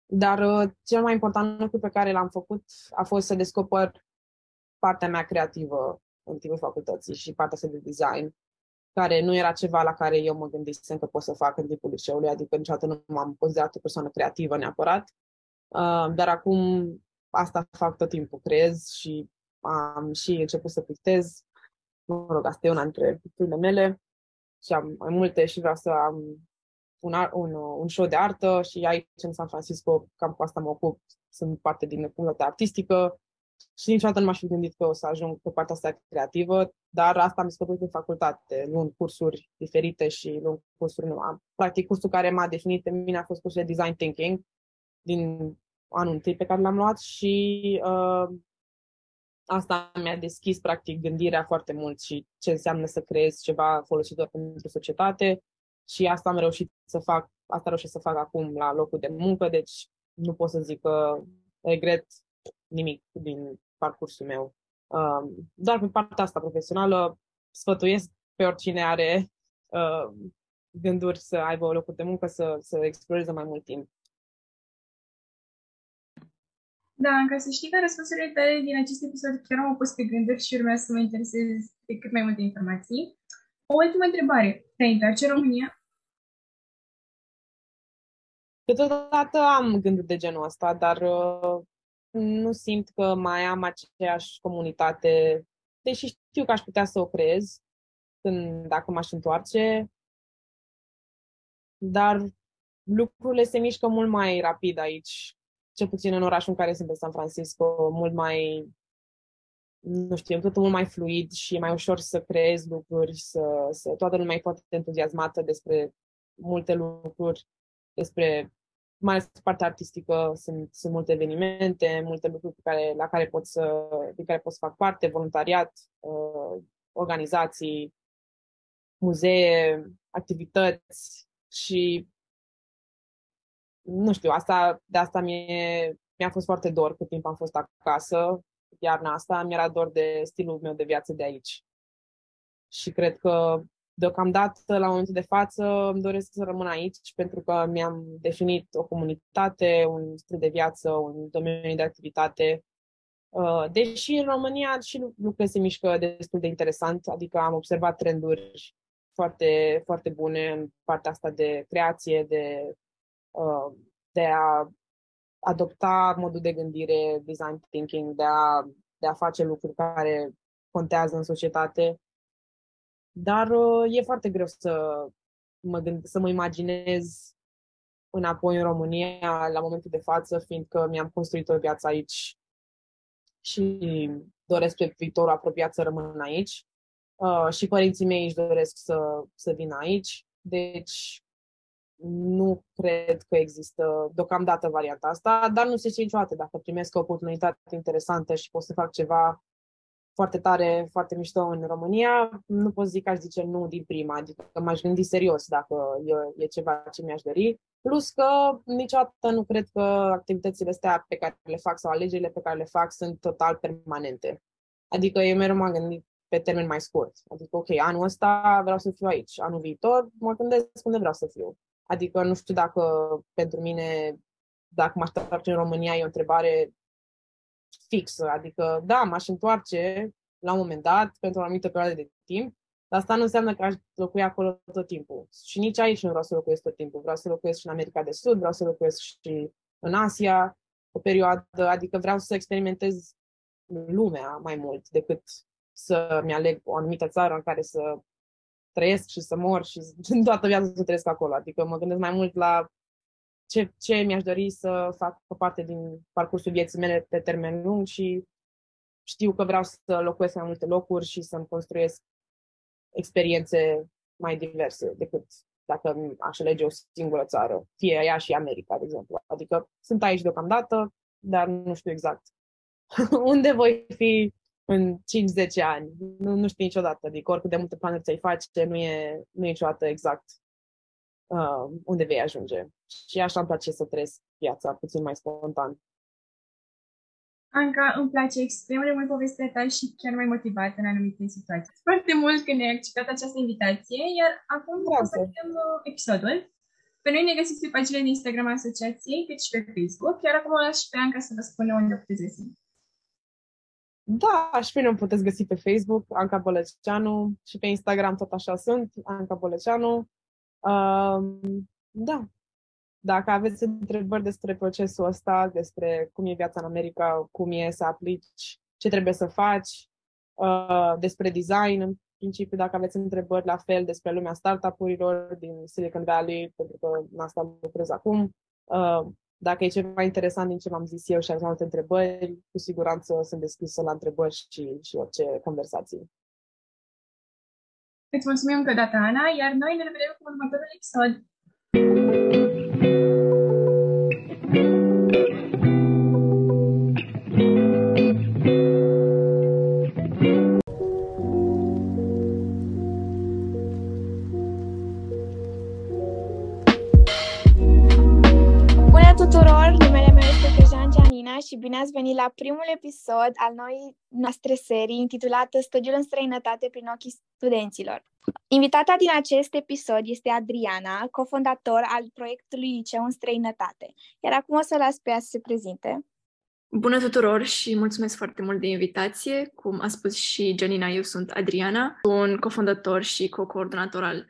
Dar uh, cel mai important lucru pe care l-am făcut a fost să descoper partea mea creativă în timpul facultății și partea asta de design, care nu era ceva la care eu mă gândisem că pot să fac în timpul liceului, adică niciodată nu m-am considerat o persoană creativă neapărat. Uh, dar acum asta fac tot timpul, creez și am și început să pictez. Mă rog, asta e una dintre picturile mele și am mai multe și vreau să am un, un, un show de artă și aici în San Francisco cam cu asta mă ocup, sunt parte din comunitatea artistică și niciodată nu m-aș fi gândit că o să ajung pe partea asta creativă, dar asta am descoperit în facultate, luând cursuri diferite și luând cursuri nu am. Practic, cursul care m-a definit pe mine a fost cursul de Design Thinking din anul întâi pe care l-am luat și uh, asta mi-a deschis practic gândirea foarte mult și ce înseamnă să creezi ceva folositor pentru societate și asta am reușit să fac, asta reușit să fac acum la locul de muncă, deci nu pot să zic că regret nimic din parcursul meu. Um, dar pe partea asta profesională sfătuiesc pe oricine are uh, gânduri să aibă o locul de muncă, să, să exploreze mai mult timp. Da, ca să știi că răspunsurile tale din acest episod chiar m-au pus pe gânduri și urmează să mă interesez de cât mai multe informații. O ultimă întrebare. Te-ai întoarce în România? Câteodată am gânduri de genul ăsta, dar uh, nu simt că mai am aceeași comunitate, deși știu că aș putea să o creez când, dacă m-aș întoarce, dar lucrurile se mișcă mult mai rapid aici, cel puțin în orașul în care sunt, în San Francisco, mult mai, nu știu, totul mult mai fluid și mai ușor să creezi lucruri, să, să toată lumea e foarte entuziasmată despre multe lucruri, despre mai ales partea artistică, sunt, sunt multe evenimente, multe lucruri pe care, la care pot să, din care pot să fac parte, voluntariat, uh, organizații, muzee, activități și nu știu, asta, de asta mie, mi-a fost foarte dor cât timp am fost acasă, iarna asta, mi-era dor de stilul meu de viață de aici. Și cred că deocamdată, la momentul de față, îmi doresc să rămân aici pentru că mi-am definit o comunitate, un stil de viață, un domeniu de activitate. Uh, deși în România și lucrurile se mișcă destul de interesant, adică am observat trenduri foarte, foarte bune în partea asta de creație, de, uh, de a adopta modul de gândire, design thinking, de a, de a face lucruri care contează în societate. Dar uh, e foarte greu să mă, gând- să mă imaginez înapoi în România la momentul de față, fiindcă mi-am construit o viață aici și doresc pe viitorul apropiat să rămân aici. Uh, și părinții mei își doresc să, să vină aici. Deci nu cred că există deocamdată varianta asta, dar nu se știe niciodată dacă primesc o oportunitate interesantă și pot să fac ceva foarte tare, foarte mișto în România, nu pot zic că aș zice nu din prima, adică m-aș gândi serios dacă e, e ceva ce mi-aș dori. Plus că niciodată nu cred că activitățile astea pe care le fac sau alegerile pe care le fac sunt total permanente. Adică eu mereu m-am gândit pe termen mai scurt. Adică, ok, anul ăsta vreau să fiu aici, anul viitor mă gândesc unde vreau să fiu. Adică nu știu dacă pentru mine, dacă m-aș întoarce în România, e o întrebare fixă. Adică, da, m-aș întoarce la un moment dat pentru o anumită perioadă de timp, dar asta nu înseamnă că aș locui acolo tot timpul. Și nici aici nu vreau să locuiesc tot timpul. Vreau să locuiesc și în America de Sud, vreau să locuiesc și în Asia o perioadă, adică vreau să experimentez lumea mai mult decât să-mi aleg o anumită țară în care să trăiesc și să mor și toată viața să trăiesc acolo. Adică mă gândesc mai mult la ce, ce mi-aș dori să fac parte din parcursul vieții mele pe termen lung și știu că vreau să locuiesc în multe locuri și să-mi construiesc experiențe mai diverse decât dacă aș alege o singură țară, fie ea și America, de exemplu. Adică sunt aici deocamdată, dar nu știu exact unde voi fi în 5-10 ani. Nu, nu știu niciodată. Adică oricât de multe planuri ți-ai face, nu e, nu e niciodată exact uh, unde vei ajunge. Și așa îmi place să trăiesc viața puțin mai spontan. Anca, îmi place extrem de mult povestea ta și chiar mai motivată în anumite situații. Foarte mult că ne-ai acceptat această invitație, iar acum o să vedem uh, episodul. Pe noi ne găsiți pe paginile de Instagram a asociației, cât și pe Facebook, iar acum o las și pe Anca să vă spună unde puteți găsi. Da, și pe mine puteți găsi pe Facebook, Anca Bălăceanu, și pe Instagram tot așa sunt, Anca Bălăceanu. Uh, da, dacă aveți întrebări despre procesul ăsta, despre cum e viața în America, cum e să aplici, ce trebuie să faci, uh, despre design, în principiu, dacă aveți întrebări la fel despre lumea startup-urilor din Silicon Valley, pentru că în asta lucrez acum, uh, dacă e ceva interesant din ce v-am zis eu și aveți alte întrebări, cu siguranță sunt deschisă la întrebări și, și orice conversații. Îți mulțumim încă o dată, Ana, iar noi ne revedem cu următorul episod. Ați venit la primul episod al noii noastre serii intitulată Studiul în străinătate prin ochii studenților. Invitata din acest episod este Adriana, cofondator al proiectului Liceu în străinătate. Iar acum o să las pe ea să se prezinte. Bună tuturor și mulțumesc foarte mult de invitație. Cum a spus și Janina, eu sunt Adriana, un cofondator și co-coordonator al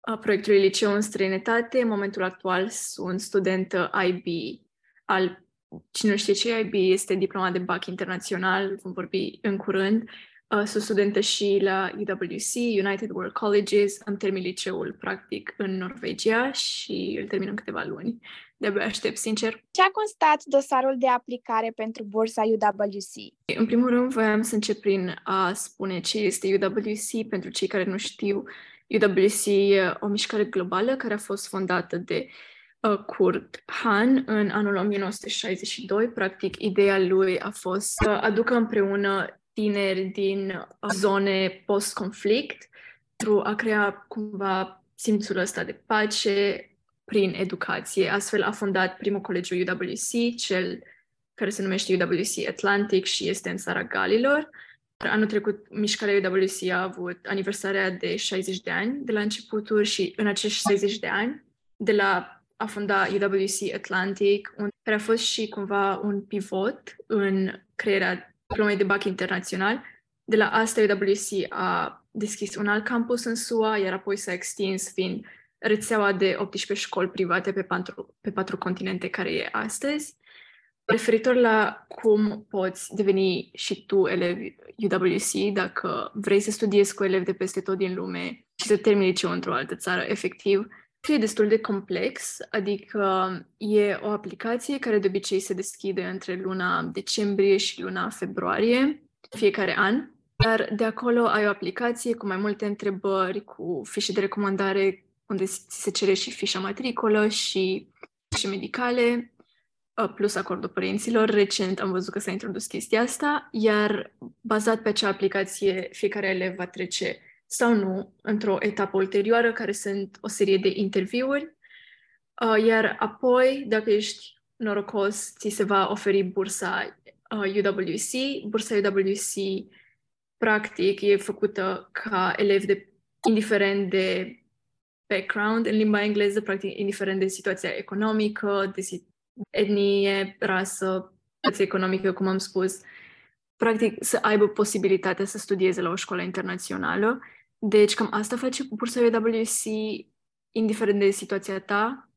a proiectului Liceu în străinătate. În momentul actual sunt studentă IB al Cine nu știe ce IB este diploma de BAC internațional, vom vorbi în curând. Uh, sunt studentă și la UWC, United World Colleges. Am terminat liceul practic în Norvegia și îl termin în câteva luni. De-abia aștept, sincer. Ce a constat dosarul de aplicare pentru bursa UWC? În primul rând, voiam să încep prin a spune ce este UWC pentru cei care nu știu. UWC e o mișcare globală care a fost fondată de uh, Kurt Han în anul 1962. Practic, ideea lui a fost să aducă împreună tineri din zone post-conflict pentru a crea cumva simțul ăsta de pace prin educație. Astfel a fondat primul colegiu UWC, cel care se numește UWC Atlantic și este în țara Galilor. Anul trecut, mișcarea UWC a avut aniversarea de 60 de ani de la începutul și în acești 60 de ani, de la a fonda UWC Atlantic, un, care a fost și cumva un pivot în crearea diplomei de BAC internațional. De la asta UWC a deschis un alt campus în SUA, iar apoi s-a extins fiind rețeaua de 18 școli private pe patru, pe patru continente care e astăzi. Referitor la cum poți deveni și tu elev UWC, dacă vrei să studiezi cu elevi de peste tot din lume și să termini liceul într-o altă țară, efectiv, e destul de complex, adică e o aplicație care de obicei se deschide între luna decembrie și luna februarie fiecare an, dar de acolo ai o aplicație cu mai multe întrebări, cu fișe de recomandare unde se cere și fișa matricolă și fișe medicale, uh, plus acordul părinților. Recent am văzut că s-a introdus chestia asta, iar bazat pe acea aplicație, fiecare elev va trece sau nu într-o etapă ulterioară, care sunt o serie de interviuri, uh, iar apoi, dacă ești norocos, ți se va oferi bursa UWC. Uh, bursa UWC, practic, e făcută ca elev de, indiferent de background în limba engleză, practic, indiferent de situația economică, de etnie, rasă, situație economică, cum am spus, practic să aibă posibilitatea să studieze la o școală internațională. Deci cam asta face bursa UWC, indiferent de situația ta,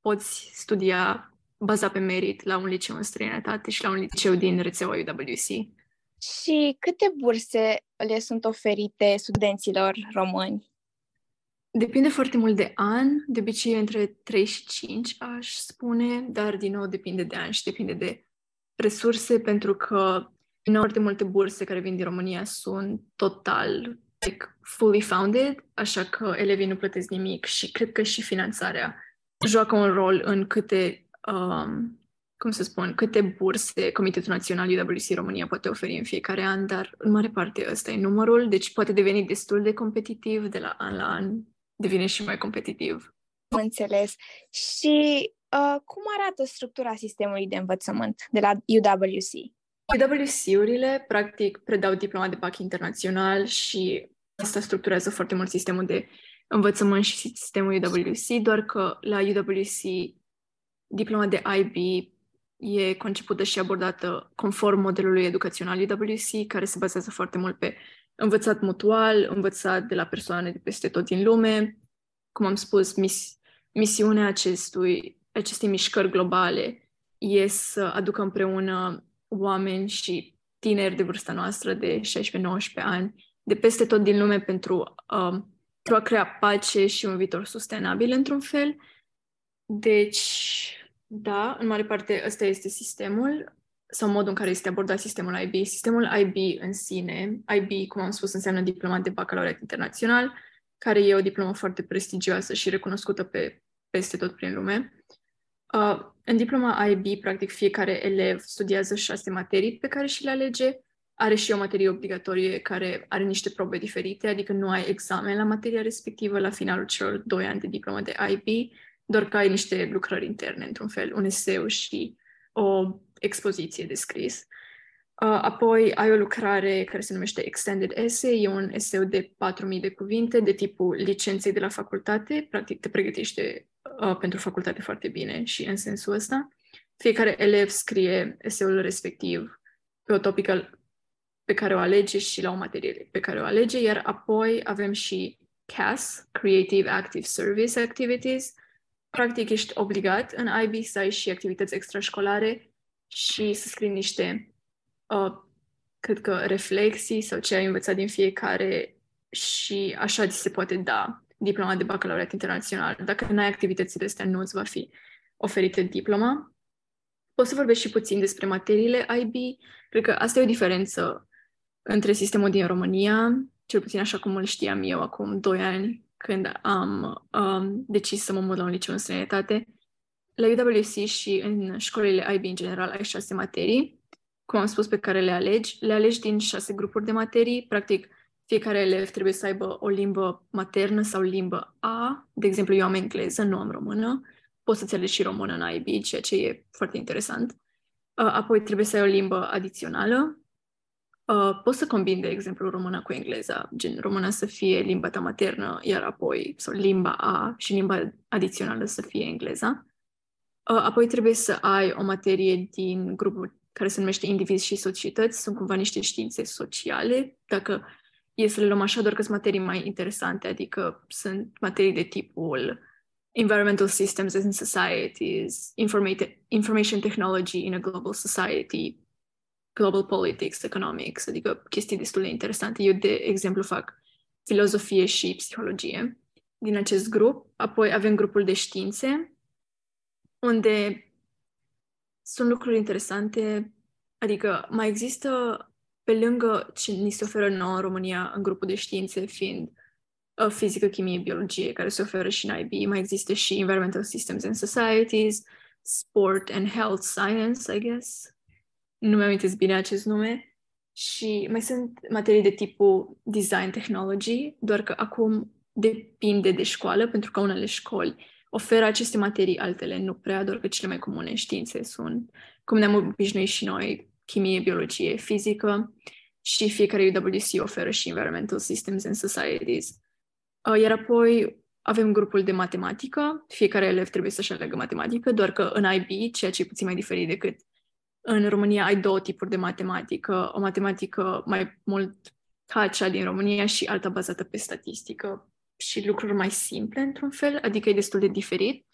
poți studia bazat pe merit la un liceu în străinătate și la un liceu din rețeaua UWC. Și câte burse le sunt oferite studenților români? Depinde foarte mult de an, de obicei între 3 și 5 aș spune, dar din nou depinde de an și depinde de resurse, pentru că din nou foarte multe burse care vin din România sunt total like, fully founded, așa că elevii nu plătesc nimic și cred că și finanțarea joacă un rol în câte, um, cum să spun, câte burse Comitetul Național UWC România poate oferi în fiecare an, dar în mare parte ăsta e numărul, deci poate deveni destul de competitiv de la an la an devine și mai competitiv. Am înțeles. Și uh, cum arată structura sistemului de învățământ de la UWC? UWC-urile, practic, predau diploma de BAC internațional și asta structurează foarte mult sistemul de învățământ și sistemul UWC, doar că la UWC diploma de IB e concepută și abordată conform modelului educațional UWC, care se bazează foarte mult pe învățat mutual, învățat de la persoane de peste tot din lume. Cum am spus, mis- misiunea acestui, acestei mișcări globale e să aducă împreună oameni și tineri de vârsta noastră de 16-19 ani de peste tot din lume pentru, uh, pentru a crea pace și un viitor sustenabil într-un fel. Deci, da, în mare parte ăsta este sistemul sau modul în care este abordat sistemul IB. Sistemul IB în sine, IB, cum am spus, înseamnă diplomat de bacalaureat internațional, care e o diplomă foarte prestigioasă și recunoscută pe peste tot prin lume. Uh, în diploma IB, practic, fiecare elev studiază șase materii pe care și le alege. Are și o materie obligatorie care are niște probe diferite, adică nu ai examen la materia respectivă la finalul celor doi ani de diplomă de IB, doar că ai niște lucrări interne, într-un fel, un eseu și o expoziție de scris. Uh, apoi ai o lucrare care se numește Extended Essay, e un eseu de 4.000 de cuvinte, de tipul licenței de la facultate, practic te pregătește uh, pentru facultate foarte bine și în sensul ăsta. Fiecare elev scrie eseul respectiv pe o topică pe care o alege și la o materie pe care o alege, iar apoi avem și CAS, Creative Active Service Activities. Practic ești obligat în IB să ai și activități extrașcolare și să scrii niște, uh, cred că, reflexii sau ce ai învățat din fiecare și așa ți se poate da diploma de bacalaureat internațional. Dacă nu ai activitățile astea, nu îți va fi oferită diploma. Poți să vorbești și puțin despre materiile IB. Cred că asta e o diferență între sistemul din România, cel puțin așa cum îl știam eu acum 2 ani, când am um, decis să mă mut la un liceu în străinătate. La UWC și în școlile IB în general ai șase materii, cum am spus, pe care le alegi. Le alegi din șase grupuri de materii. Practic, fiecare elev trebuie să aibă o limbă maternă sau limbă A. De exemplu, eu am engleză, nu am română. Poți să-ți alegi și română în IB, ceea ce e foarte interesant. Uh, apoi trebuie să ai o limbă adițională. Uh, poți să combini, de exemplu, româna cu engleza, gen româna să fie limba ta maternă, iar apoi, sau limba A și limba adițională să fie engleza. Uh, apoi trebuie să ai o materie din grupul care se numește indivizi și societăți, sunt cumva niște științe sociale. Dacă e să le luăm așa, doar că sunt materii mai interesante, adică sunt materii de tipul environmental systems in societies, information technology in a global society, global politics, economics, adică chestii destul de interesante. Eu, de exemplu, fac filozofie și psihologie din acest grup. Apoi avem grupul de științe, unde sunt lucruri interesante, adică mai există pe lângă ce ni se oferă nouă în România în grupul de științe, fiind uh, fizică, chimie, biologie, care se oferă și în IB, mai există și Environmental Systems and Societies, Sport and Health Science, I guess. Nu mi-am bine acest nume. Și mai sunt materii de tipul Design Technology, doar că acum depinde de școală, pentru că unele școli oferă aceste materii, altele nu prea, doar că cele mai comune științe sunt, cum ne-am obișnuit și noi, chimie, biologie, fizică și fiecare UWC oferă și Environmental Systems and Societies. Uh, iar apoi avem grupul de matematică, fiecare elev trebuie să-și aleagă matematică, doar că în IB, ceea ce e puțin mai diferit decât în România, ai două tipuri de matematică, o matematică mai mult ca cea din România și alta bazată pe statistică și lucruri mai simple, într-un fel, adică e destul de diferit.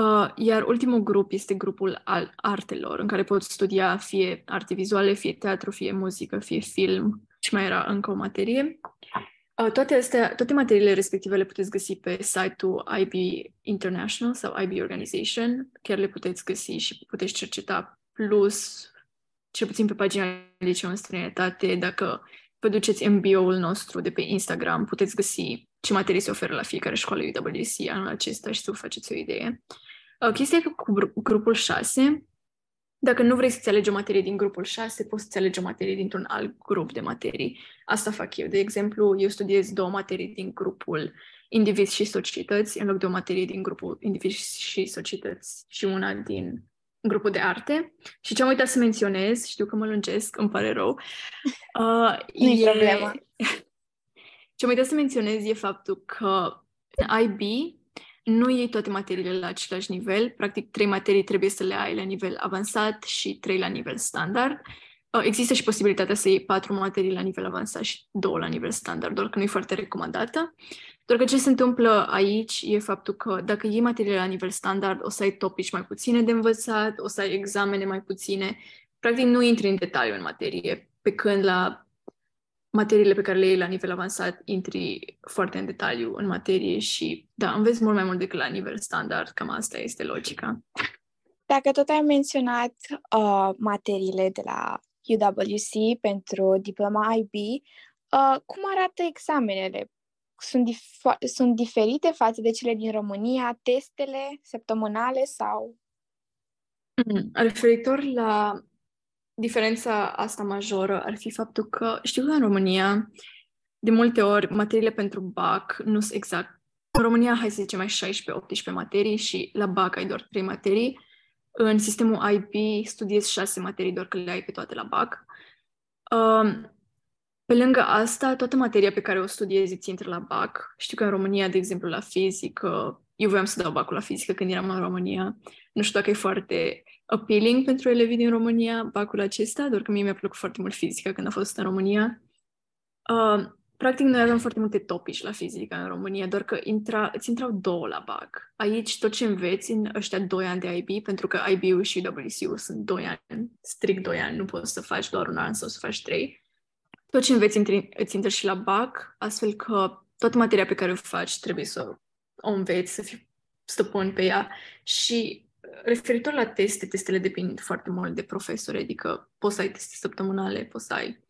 Uh, iar ultimul grup este grupul al artelor, în care poți studia fie arte vizuale, fie teatru, fie muzică, fie film și mai era încă o materie. Uh, toate, astea, toate materiile respective le puteți găsi pe site-ul IB International sau IB Organization. Chiar le puteți găsi și puteți cerceta plus, cel puțin pe pagina Liceu în străinătate, dacă vă duceți MBO-ul nostru de pe Instagram, puteți găsi ce materii se oferă la fiecare școală UWC anul acesta și să vă faceți o idee. Uh, chestia e că cu grupul 6, dacă nu vrei să-ți alegi o materie din grupul 6, poți să-ți alegi o materie dintr-un alt grup de materii. Asta fac eu. De exemplu, eu studiez două materii din grupul indivizi și societăți, în loc de o materie din grupul indivizi și societăți și una din grupul de arte. Și ce am uitat să menționez, știu că mă lungesc, îmi pare rău. Uh, nu e problemă. Ce am uitat să menționez e faptul că în IB nu iei toate materiile la același nivel. Practic, trei materii trebuie să le ai la nivel avansat și trei la nivel standard. Uh, există și posibilitatea să iei patru materii la nivel avansat și două la nivel standard, doar că nu e foarte recomandată. Doar că ce se întâmplă aici e faptul că dacă iei materiile la nivel standard, o să ai topici mai puține de învățat, o să ai examene mai puține. Practic nu intri în detaliu în materie, pe când la materiile pe care le iei la nivel avansat, intri foarte în detaliu în materie și, da, înveți mult mai mult decât la nivel standard, cam asta este logica. Dacă tot ai menționat uh, materiile de la UWC pentru diploma IB, uh, cum arată examenele? Sunt, dif- sunt diferite față de cele din România, testele săptămânale sau? Mm, referitor la diferența asta majoră ar fi faptul că știu că în România, de multe ori, materiile pentru BAC nu sunt exact. În România, hai să zicem, ai 16-18 materii și la BAC ai doar 3 materii. În sistemul IB studiezi 6 materii, doar că le ai pe toate la BAC. Um, pe lângă asta, toată materia pe care o studiezi ți intră la BAC. Știu că în România, de exemplu, la fizică, eu voiam să dau bacul la fizică când eram în România. Nu știu dacă e foarte appealing pentru elevii din România, bacul acesta, doar că mie mi-a plăcut foarte mult fizica când a fost în România. Uh, practic noi avem foarte multe topici la fizică în România, doar că intra, îți intrau două la BAC. Aici tot ce înveți în ăștia doi ani de IB, pentru că IB-ul și WC-ul sunt doi ani, strict doi ani, nu poți să faci doar un an sau să faci trei. Tot ce înveți intri, îți intră și la BAC, astfel că toată materia pe care o faci trebuie să o înveți, să fii stăpân pe ea și referitor la teste, testele depind foarte mult de profesori, adică poți să ai teste săptămânale, poți să ai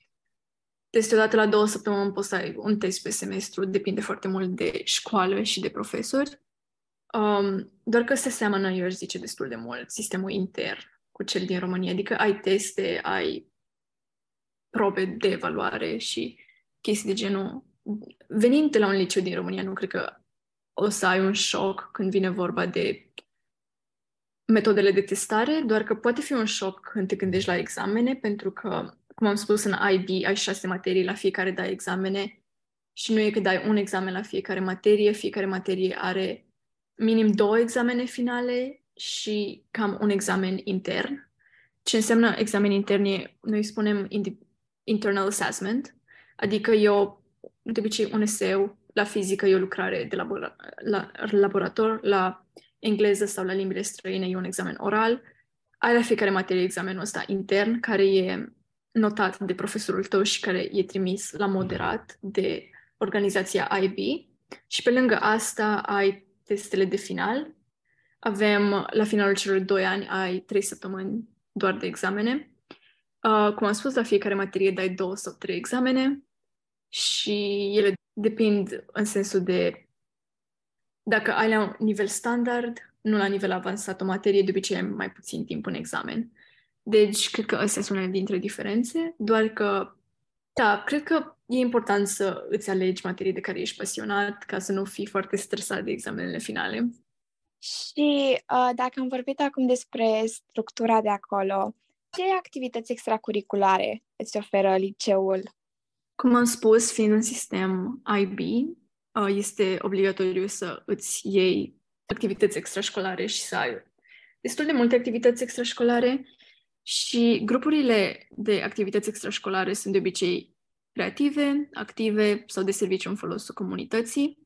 teste odată la două săptămâni, poți să ai un test pe semestru, depinde foarte mult de școală și de profesori. Um, doar că se seamănă, eu aș zice, destul de mult sistemul intern cu cel din România, adică ai teste, ai probe de evaluare și chestii de genul. Venind de la un liceu din România, nu cred că o să ai un șoc când vine vorba de metodele de testare, doar că poate fi un șoc când te gândești la examene, pentru că, cum am spus, în IB ai șase materii, la fiecare dai examene și nu e că dai un examen la fiecare materie, fiecare materie are minim două examene finale și cam un examen intern. Ce înseamnă examen intern e, noi spunem internal assessment, adică eu, de obicei, un eseu, la fizică e o lucrare de labora- la laborator, la engleză sau la limbile străine e un examen oral. Ai la fiecare materie examenul ăsta intern, care e notat de profesorul tău și care e trimis la moderat de organizația IB. Și pe lângă asta ai testele de final. Avem, la finalul celor doi ani, ai trei săptămâni doar de examene. Uh, cum am spus, la fiecare materie dai două sau trei examene și ele depind în sensul de dacă ai la un nivel standard, nu la nivel avansat o materie, de obicei ai mai puțin timp în examen. Deci, cred că astea sunt unele dintre diferențe, doar că, da, cred că e important să îți alegi materii de care ești pasionat, ca să nu fii foarte stresat de examenele finale. Și uh, dacă am vorbit acum despre structura de acolo, ce activități extracurriculare îți oferă liceul? Cum am spus, fiind un sistem IB, uh, este obligatoriu să îți iei activități extrașcolare și să ai destul de multe activități extrașcolare și grupurile de activități extrașcolare sunt de obicei creative, active sau de serviciu în folosul comunității.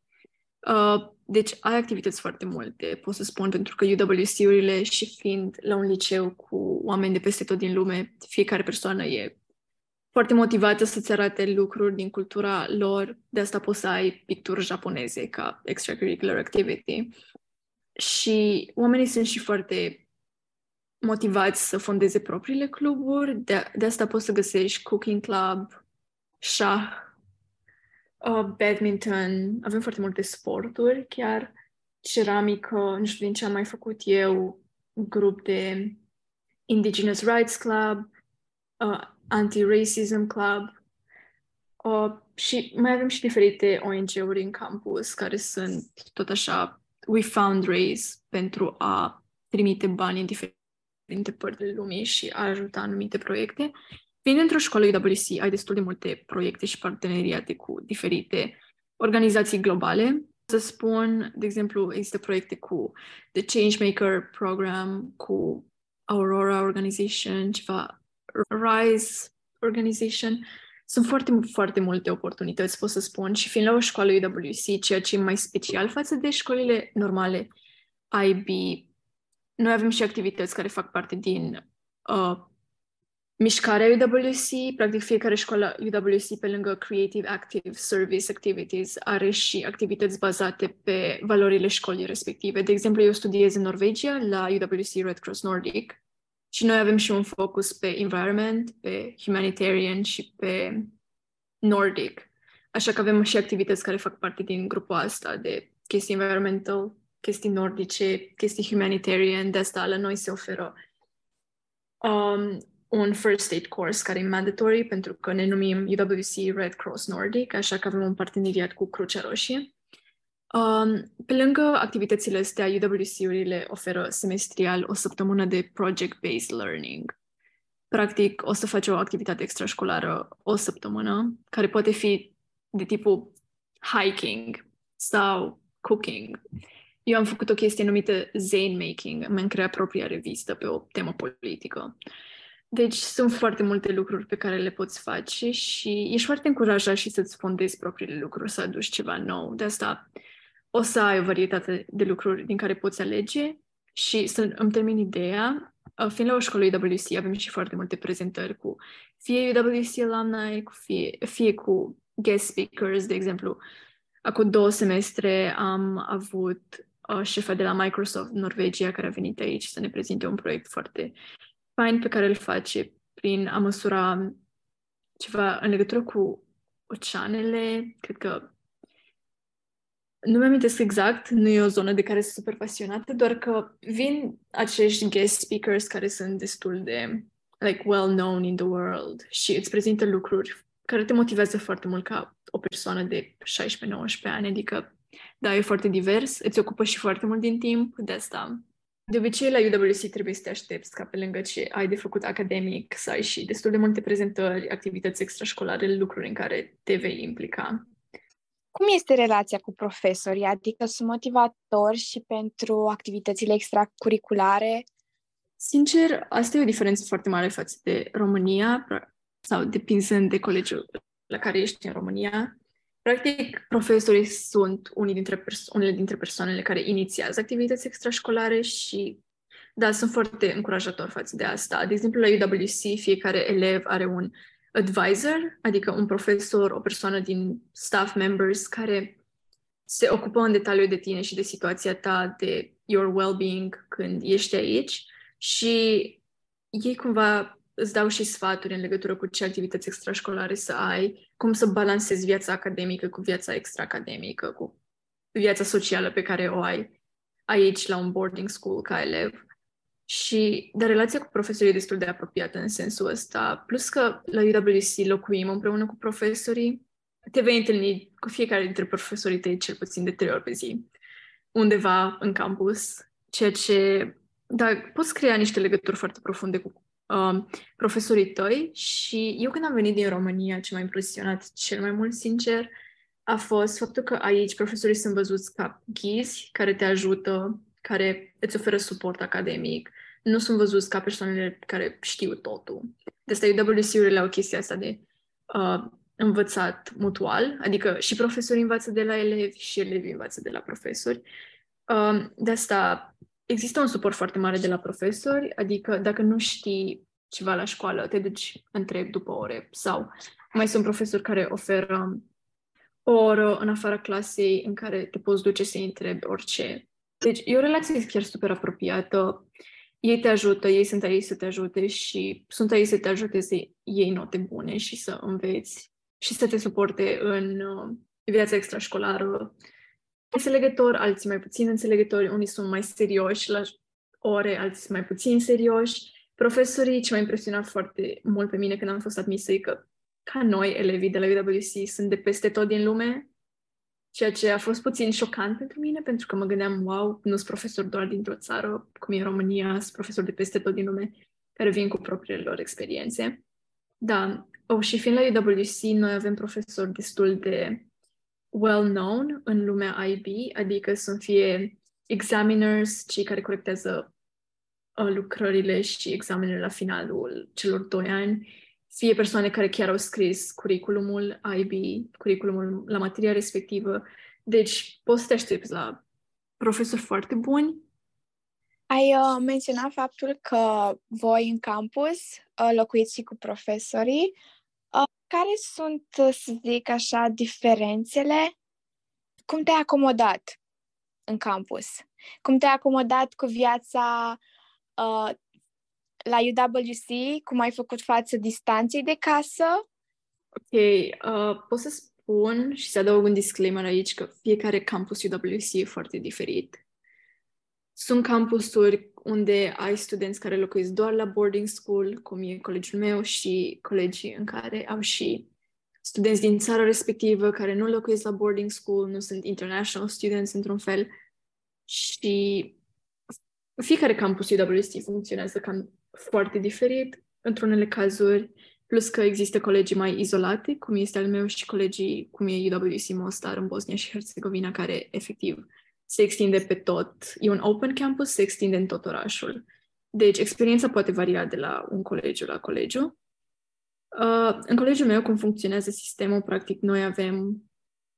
Uh, deci ai activități foarte multe, pot să spun, pentru că UWC-urile și fiind la un liceu cu oameni de peste tot din lume, fiecare persoană e foarte motivată să-ți arate lucruri din cultura lor, de asta poți să ai picturi japoneze ca extracurricular activity. Și oamenii sunt și foarte motivați să fondeze propriile cluburi, de, de asta poți să găsești cooking club, șah, uh, badminton, avem foarte multe sporturi chiar, ceramică, nu știu din ce am mai făcut eu, grup de Indigenous Rights Club, uh, Anti-Racism Club uh, și mai avem și diferite ONG-uri în campus care sunt tot așa, we found raise pentru a trimite bani în diferite părți de lumii și a ajuta anumite proiecte. Fiind într-o școală UWC, ai destul de multe proiecte și parteneriate cu diferite organizații globale. Să spun, de exemplu, există proiecte cu The Changemaker Program, cu Aurora Organization, ceva Rise Organization. Sunt foarte, foarte multe oportunități, pot să spun, și fiind la o școală UWC, ceea ce e mai special față de școlile normale IB, noi avem și activități care fac parte din uh, mișcarea UWC. Practic, fiecare școală UWC, pe lângă Creative Active Service Activities, are și activități bazate pe valorile școlii respective. De exemplu, eu studiez în Norvegia, la UWC Red Cross Nordic, și noi avem și un focus pe environment, pe humanitarian și pe Nordic. Așa că avem și activități care fac parte din grupul asta de chestii environmental, chestii nordice, chestii humanitarian. De asta la noi se oferă um, un first aid course care e mandatory pentru că ne numim UWC Red Cross Nordic, așa că avem un parteneriat cu Crucea Roșie. Um, pe lângă activitățile astea, UWC-urile oferă semestrial o săptămână de project-based learning. Practic, o să faci o activitate extrașcolară o săptămână, care poate fi de tipul hiking sau cooking. Eu am făcut o chestie numită Zane Making, mi-am creat propria revistă pe o temă politică. Deci sunt foarte multe lucruri pe care le poți face și ești foarte încurajat și să-ți fondezi propriile lucruri, să aduci ceva nou. De asta o să ai o varietate de lucruri din care poți alege și să îmi termin ideea. Fiind la o școală UWC, avem și foarte multe prezentări cu fie UWC alumni, cu fie, fie cu guest speakers, de exemplu. Acum două semestre am avut uh, șefa de la Microsoft Norvegia care a venit aici să ne prezinte un proiect foarte fain pe care îl face prin a măsura ceva în legătură cu oceanele, cred că nu mi-am exact, nu e o zonă de care sunt super pasionată, doar că vin acești guest speakers care sunt destul de like well known in the world și îți prezintă lucruri care te motivează foarte mult ca o persoană de 16-19 ani, adică da, e foarte divers, îți ocupă și foarte mult din timp, de asta de obicei, la UWC trebuie să te aștepți ca pe lângă ce ai de făcut academic, să ai și destul de multe prezentări, activități extrașcolare, lucruri în care te vei implica. Cum este relația cu profesorii? Adică sunt motivatori și pentru activitățile extracurriculare? Sincer, asta e o diferență foarte mare față de România, sau depinzând de colegiul la care ești în România. Practic, profesorii sunt unii dintre perso- unele dintre persoanele care inițiază activități extrașcolare și, da, sunt foarte încurajator față de asta. De exemplu, la UWC, fiecare elev are un advisor, adică un profesor, o persoană din staff members care se ocupă în detaliu de tine și de situația ta, de your well-being când ești aici și ei cumva îți dau și sfaturi în legătură cu ce activități extrașcolare să ai, cum să balancezi viața academică cu viața extraacademică, cu viața socială pe care o ai aici la un boarding school ca elev. Și, dar relația cu profesorii e destul de apropiată în sensul ăsta, plus că la UWC locuim împreună cu profesorii, te vei întâlni cu fiecare dintre profesorii tăi cel puțin de trei ori pe zi, undeva în campus, ceea ce, da, poți crea niște legături foarte profunde cu uh, profesorii tăi. Și eu când am venit din România, ce m-a impresionat cel mai mult, sincer, a fost faptul că aici profesorii sunt văzuți ca ghizi care te ajută, care îți oferă suport academic, nu sunt văzuți ca persoanele care știu totul. De asta UWC-urile au chestia asta de uh, învățat mutual, adică și profesorii învață de la elevi și elevii învață de la profesori. Uh, de asta există un suport foarte mare de la profesori, adică dacă nu știi ceva la școală, te duci întreb după ore sau mai sunt profesori care oferă o oră în afara clasei în care te poți duce să-i întrebi orice. Deci e o relație chiar super apropiată. Ei te ajută, ei sunt aici să te ajute și sunt aici să te ajute să iei note bune și să înveți și să te suporte în uh, viața extrașcolară înțelegători, alții mai puțin înțelegători, unii sunt mai serioși la ore, alții sunt mai puțin serioși. Profesorii, ce m-a impresionat foarte mult pe mine când am fost admisă, e că ca noi, elevii de la UWC, sunt de peste tot din lume, ceea ce a fost puțin șocant pentru mine, pentru că mă gândeam, wow, nu sunt profesor doar dintr-o țară, cum e România, sunt profesori de peste tot din lume, care vin cu propriile lor experiențe. Da, oh, și fiind la UWC, noi avem profesori destul de well-known în lumea IB, adică sunt fie examiners, cei care corectează uh, lucrările și examenele la finalul celor doi ani, fie persoane care chiar au scris curriculumul IB, curriculumul la materia respectivă. Deci poți să te aștepți la profesori foarte buni. Ai uh, menționat faptul că voi în campus uh, locuiți și cu profesorii. Care sunt, să zic așa, diferențele? Cum te-ai acomodat în campus? Cum te-ai acomodat cu viața uh, la UWC? Cum ai făcut față distanței de casă? Ok, uh, pot să spun și să adaug un disclaimer aici că fiecare campus UWC e foarte diferit. Sunt campusuri unde ai studenți care locuiesc doar la boarding school, cum e colegiul meu, și colegii în care au și studenți din țara respectivă care nu locuiesc la boarding school, nu sunt international students într-un fel. Și fiecare campus UWC funcționează cam foarte diferit într-unele cazuri, plus că există colegii mai izolate, cum este al meu, și colegii cum e UWC Mostar în Bosnia și Herzegovina, care efectiv se extinde pe tot. E un open campus, se extinde în tot orașul. Deci, experiența poate varia de la un colegiu la colegiu. Uh, în colegiul meu, cum funcționează sistemul, practic, noi avem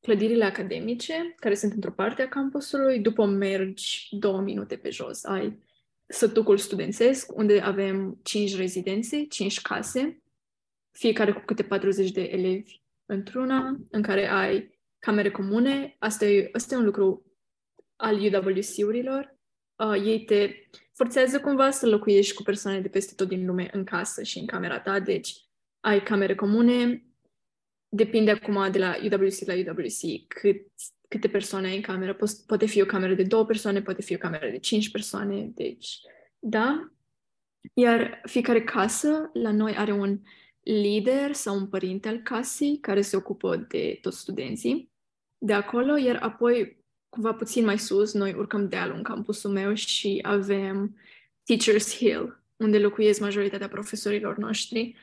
clădirile academice, care sunt într-o parte a campusului, după mergi două minute pe jos. Ai sătucul studențesc, unde avem cinci rezidențe, cinci case, fiecare cu câte 40 de elevi într-una, în care ai camere comune. Asta e, asta e un lucru al UWC-urilor. Uh, ei te forțează cumva să locuiești cu persoane de peste tot din lume în casă și în camera ta, deci ai camere comune, depinde acum de la UWC la UWC cât, câte persoane ai în cameră. Po- poate fi o cameră de două persoane, poate fi o cameră de cinci persoane, deci, da. Iar fiecare casă la noi are un lider sau un părinte al casei care se ocupă de toți studenții de acolo, iar apoi, cumva puțin mai sus, noi urcăm dealul în campusul meu și avem Teachers Hill, unde locuiesc majoritatea profesorilor noștri.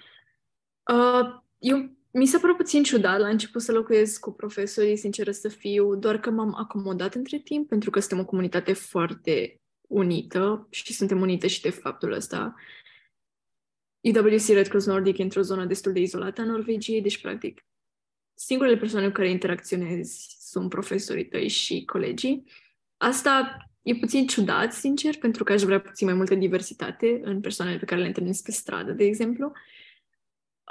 Uh, eu mi s-a părut puțin ciudat la început să locuiesc cu profesorii, sinceră să fiu, doar că m-am acomodat între timp, pentru că suntem o comunitate foarte unită și suntem unite și de faptul ăsta. EWC Red Cross Nordic e într-o zonă destul de izolată a Norvegiei, deci, practic, singurele persoane cu care interacționezi sunt profesorii tăi și colegii. Asta e puțin ciudat, sincer, pentru că aș vrea puțin mai multă diversitate în persoanele pe care le întâlnesc pe stradă, de exemplu.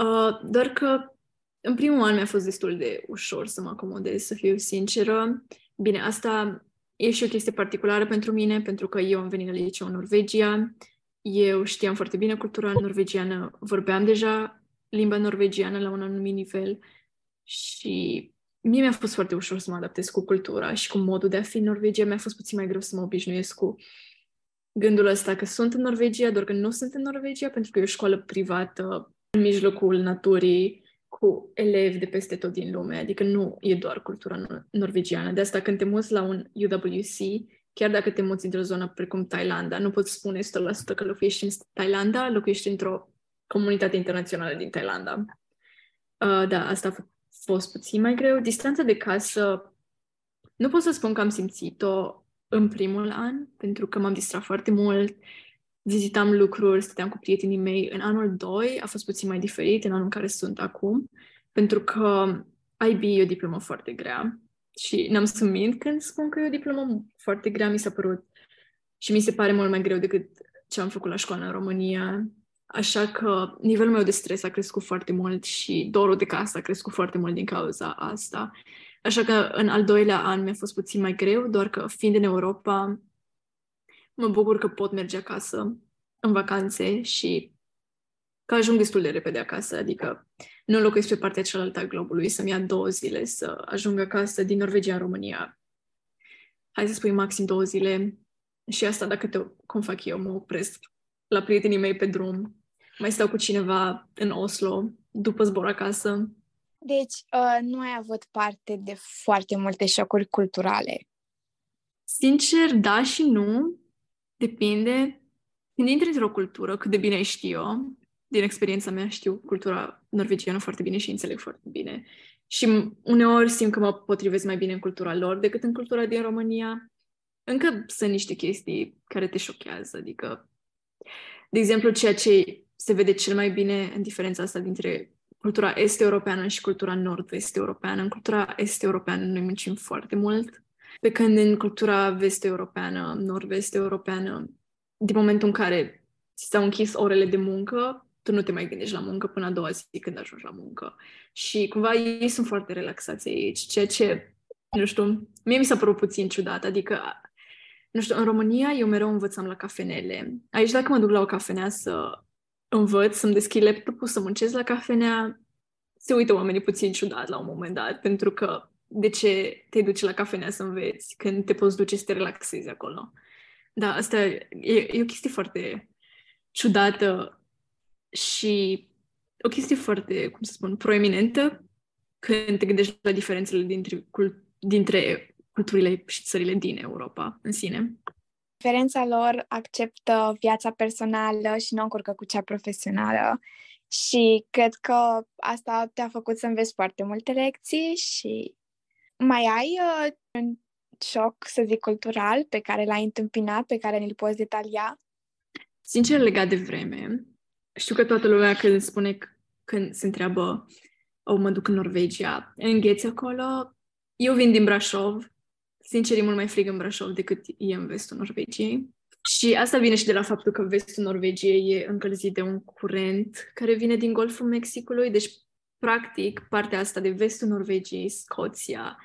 Uh, doar că în primul an mi-a fost destul de ușor să mă acomodez, să fiu sinceră. Bine, asta e și o chestie particulară pentru mine, pentru că eu am venit la liceu în Norvegia, eu știam foarte bine cultura norvegiană, vorbeam deja limba norvegiană la un anumit nivel și mie mi-a fost foarte ușor să mă adaptez cu cultura și cu modul de a fi în Norvegia. Mi-a fost puțin mai greu să mă obișnuiesc cu gândul ăsta că sunt în Norvegia, doar că nu sunt în Norvegia, pentru că e o școală privată în mijlocul naturii, cu elevi de peste tot din lume, adică nu e doar cultura norvegiană. De asta când te muți la un UWC, chiar dacă te muți într-o zonă precum Thailanda, nu poți spune 100% că locuiești în Thailanda, locuiești într-o comunitate internațională din Thailanda. Uh, da, asta a fost puțin mai greu. Distanța de casă, nu pot să spun că am simțit-o în primul an, pentru că m-am distrat foarte mult, vizitam lucruri, stăteam cu prietenii mei. În anul 2 a fost puțin mai diferit, în anul în care sunt acum, pentru că IB e o diplomă foarte grea și n-am să mint când spun că e o diplomă foarte grea, mi s-a părut și mi se pare mult mai greu decât ce am făcut la școală în România. Așa că nivelul meu de stres a crescut foarte mult și dorul de casă a crescut foarte mult din cauza asta. Așa că în al doilea an mi-a fost puțin mai greu, doar că fiind în Europa, mă bucur că pot merge acasă în vacanțe și că ajung destul de repede acasă, adică nu locuiesc pe partea cealaltă a globului, să-mi ia două zile să ajung acasă din Norvegia în România. Hai să spui maxim două zile și asta dacă te, cum fac eu, mă opresc la prietenii mei pe drum, mai stau cu cineva în Oslo, după zbor acasă. Deci, uh, nu ai avut parte de foarte multe șocuri culturale. Sincer, da și nu. Depinde. Când intri într-o cultură, cât de bine știu eu, din experiența mea știu cultura norvegiană foarte bine și înțeleg foarte bine. Și uneori simt că mă potrivesc mai bine în cultura lor decât în cultura din România. Încă sunt niște chestii care te șochează, adică, de exemplu, ceea ce se vede cel mai bine în diferența asta dintre cultura est-europeană și cultura nord-vest europeană. În cultura est-europeană noi muncim foarte mult, pe când în cultura vest-europeană, nord-vest europeană, din momentul în care ți s-au închis orele de muncă, tu nu te mai gândești la muncă până a doua zi când ajungi la muncă. Și cumva ei sunt foarte relaxați aici, ceea ce, nu știu, mie mi s-a părut puțin ciudat. Adică, nu știu, în România eu mereu învățam la cafenele. Aici dacă mă duc la o cafenea să învăț, să-mi deschid laptopul, să muncesc la cafenea, se uită oamenii puțin ciudat la un moment dat, pentru că de ce te duci la cafenea să înveți când te poți duce să te relaxezi acolo. Da, asta e, e o chestie foarte ciudată și o chestie foarte, cum să spun, proeminentă când te gândești la diferențele dintre, cult- dintre culturile și țările din Europa în sine. Diferența lor acceptă viața personală și nu încurcă cu cea profesională și cred că asta te-a făcut să înveți foarte multe lecții și mai ai uh, un șoc, să zic, cultural pe care l-ai întâmpinat, pe care ne-l poți detalia? Sincer, legat de vreme, știu că toată lumea când spune, când se întreabă, o, oh, mă duc în Norvegia, îngheți acolo. Eu vin din Brașov. Sincer, e mult mai frig în Brașov decât e în vestul Norvegiei. Și asta vine și de la faptul că vestul Norvegiei e încălzit de un curent care vine din Golful Mexicului. Deci, practic, partea asta de vestul Norvegiei, Scoția,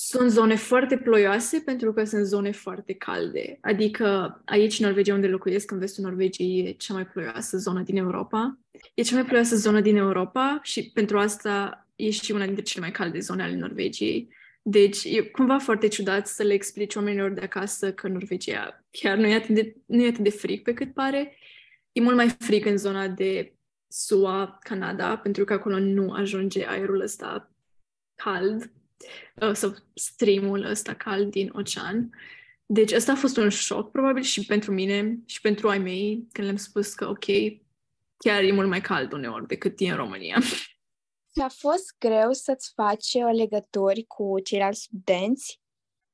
sunt zone foarte ploioase pentru că sunt zone foarte calde. Adică aici, în Norvegia, unde locuiesc, în vestul Norvegiei, e cea mai ploioasă zonă din Europa. E cea mai ploioasă zonă din Europa și pentru asta e și una dintre cele mai calde zone ale Norvegiei. Deci e cumva foarte ciudat să le explici oamenilor de acasă că Norvegia chiar nu e atât de, nu e atât de frig pe cât pare. E mult mai frig în zona de SUA, Canada, pentru că acolo nu ajunge aerul ăsta cald uh, sau streamul ăsta cald din ocean. Deci ăsta a fost un șoc, probabil, și pentru mine și pentru ai mei, când le-am spus că, ok, chiar e mult mai cald uneori decât e în România. Ți-a fost greu să-ți faci uh, legături cu ceilalți studenți?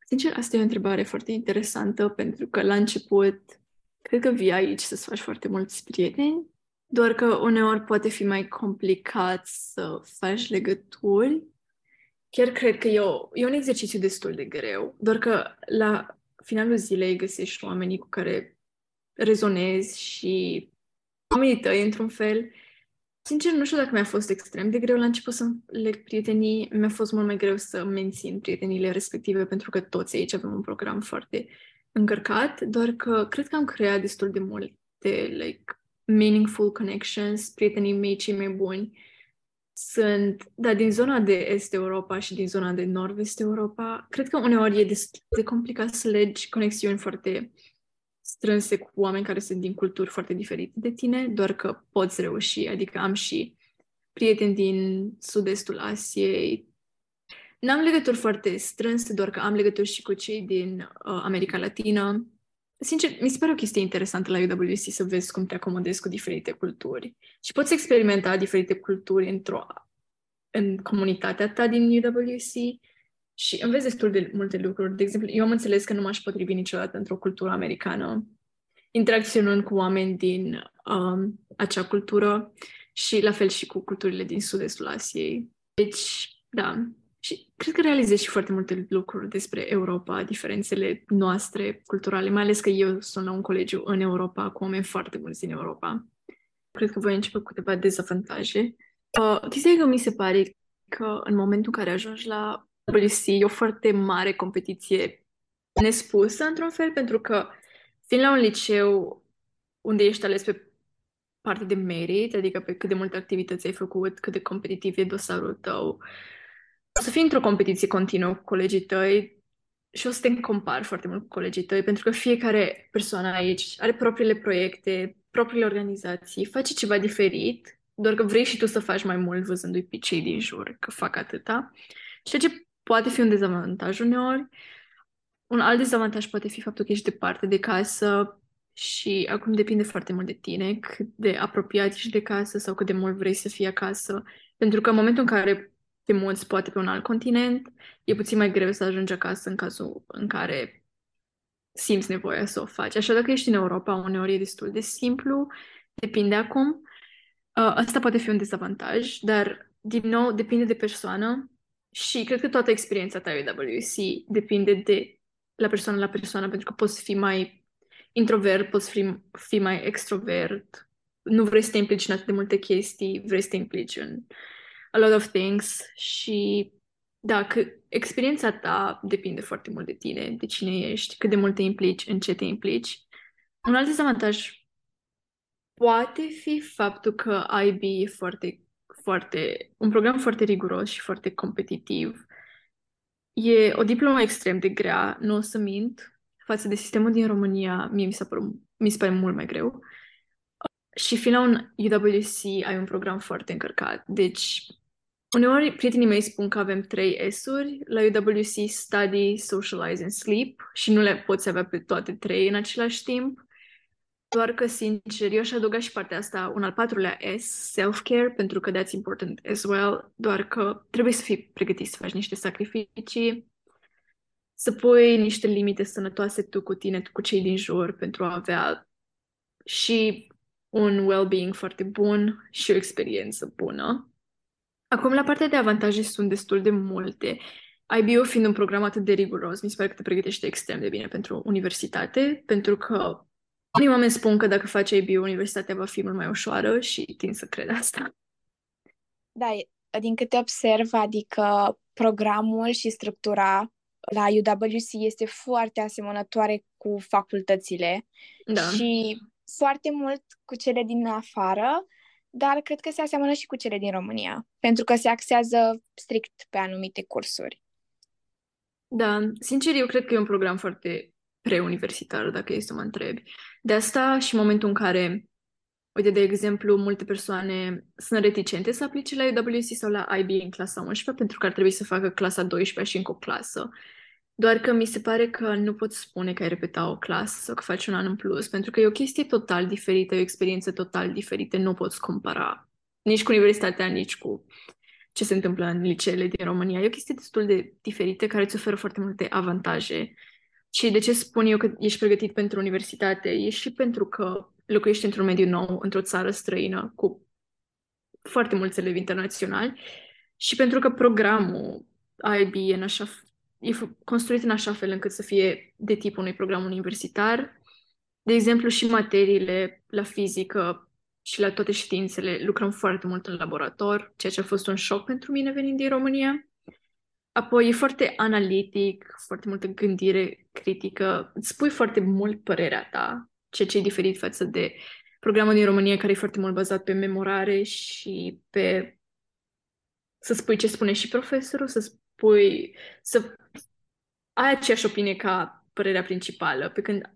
Sincer, asta e o întrebare foarte interesantă, pentru că la început, cred că vii aici să-ți faci foarte mulți prieteni, doar că uneori poate fi mai complicat să faci legături. Chiar cred că e, o, e un exercițiu destul de greu, doar că la finalul zilei găsești oamenii cu care rezonezi și oamenii tăi, într-un fel, Sincer, nu știu dacă mi-a fost extrem de greu la început să leg prietenii. Mi-a fost mult mai greu să mențin prieteniile respective pentru că toți aici avem un program foarte încărcat, doar că cred că am creat destul de multe like, meaningful connections, prietenii mei cei mai buni sunt, da, din zona de Est Europa și din zona de Nord-Vest Europa. Cred că uneori e destul de complicat să legi conexiuni foarte strânse cu oameni care sunt din culturi foarte diferite de tine, doar că poți reuși. Adică am și prieteni din sud-estul Asiei. N-am legături foarte strânse, doar că am legături și cu cei din uh, America Latină. Sincer, mi se pare o chestie interesantă la UWC să vezi cum te acomodezi cu diferite culturi. Și poți experimenta diferite culturi într-o în comunitatea ta din UWC și înveți destul de multe lucruri. De exemplu, eu am înțeles că nu m-aș potrivi niciodată într-o cultură americană, interacționând cu oameni din um, acea cultură și la fel și cu culturile din sud-estul Asiei. Deci, da. Și cred că realizez și foarte multe lucruri despre Europa, diferențele noastre culturale, mai ales că eu sunt la un colegiu în Europa cu oameni foarte mulți din Europa. Cred că voi începe cu câteva dezavantaje. Uh, că mi se pare că în momentul în care ajungi la WC e o foarte mare competiție nespusă, într-un fel, pentru că fiind la un liceu unde ești ales pe parte de merit, adică pe cât de multe activități ai făcut, cât de competitiv e dosarul tău, o să fii într-o competiție continuă cu colegii tăi și o să te compari foarte mult cu colegii tăi, pentru că fiecare persoană aici are propriile proiecte, propriile organizații, face ceva diferit, doar că vrei și tu să faci mai mult văzându-i pe cei din jur că fac atâta. Ceea ce poate fi un dezavantaj uneori. Un alt dezavantaj poate fi faptul că ești departe de casă și acum depinde foarte mult de tine, cât de apropiat ești de casă sau cât de mult vrei să fii acasă. Pentru că în momentul în care te muți poate pe un alt continent, e puțin mai greu să ajungi acasă în cazul în care simți nevoia să o faci. Așa dacă ești în Europa, uneori e destul de simplu, depinde acum. Uh, asta poate fi un dezavantaj, dar, din nou, depinde de persoană și cred că toată experiența ta UWC depinde de la persoană la persoană, pentru că poți fi mai introvert, poți fi, fi mai extrovert, nu vrei să te implici în atât de multe chestii, vrei să te implici în a lot of things și da, că experiența ta depinde foarte mult de tine, de cine ești, cât de mult te implici, în ce te implici. Un alt dezavantaj poate fi faptul că IB e foarte foarte, un program foarte riguros și foarte competitiv. E o diplomă extrem de grea, nu o să mint, față de sistemul din România, mie mi, s-a părut, mi se pare mult mai greu. Și fiind la un UWC ai un program foarte încărcat, deci uneori prietenii mei spun că avem trei S-uri, la UWC Study, Socialize and Sleep și nu le poți avea pe toate trei în același timp. Doar că, sincer, eu aș adăuga și partea asta, un al patrulea S, self-care, pentru că that's important as well, doar că trebuie să fii pregătit să faci niște sacrificii, să pui niște limite sănătoase tu cu tine, tu cu cei din jur, pentru a avea și un well-being foarte bun și o experiență bună. Acum, la partea de avantaje sunt destul de multe. IBO fiind un program atât de riguros, mi se pare că te pregătește extrem de bine pentru universitate, pentru că unii oameni spun că dacă faci IBO, universitatea va fi mult mai ușoară și tind să cred asta. Da, din câte observ, adică programul și structura la UWC este foarte asemănătoare cu facultățile Da. și foarte mult cu cele din afară, dar cred că se aseamănă și cu cele din România, pentru că se axează strict pe anumite cursuri. Da, sincer, eu cred că e un program foarte preuniversitar, dacă e să mă întrebi. De asta și în momentul în care, uite, de exemplu, multe persoane sunt reticente să aplice la UWC sau la IB în clasa 11 pentru că ar trebui să facă clasa 12 și încă o clasă. Doar că mi se pare că nu poți spune că ai repeta o clasă sau că faci un an în plus, pentru că e o chestie total diferită, e o experiență total diferită, nu poți compara nici cu universitatea, nici cu ce se întâmplă în liceele din România. E o chestie destul de diferită care îți oferă foarte multe avantaje. Și de ce spun eu că ești pregătit pentru universitate? E și pentru că locuiești într-un mediu nou, într-o țară străină, cu foarte mulți elevi internaționali și pentru că programul IB e, în așa, e f- construit în așa fel încât să fie de tipul unui program universitar. De exemplu, și materiile la fizică și la toate științele lucrăm foarte mult în laborator, ceea ce a fost un șoc pentru mine venind din România. Apoi e foarte analitic, foarte multă gândire critică, îți spui foarte mult părerea ta, ceea ce e diferit față de programul din România care e foarte mult bazat pe memorare și pe să spui ce spune și profesorul, să spui, să ai aceeași opinie ca părerea principală, pe când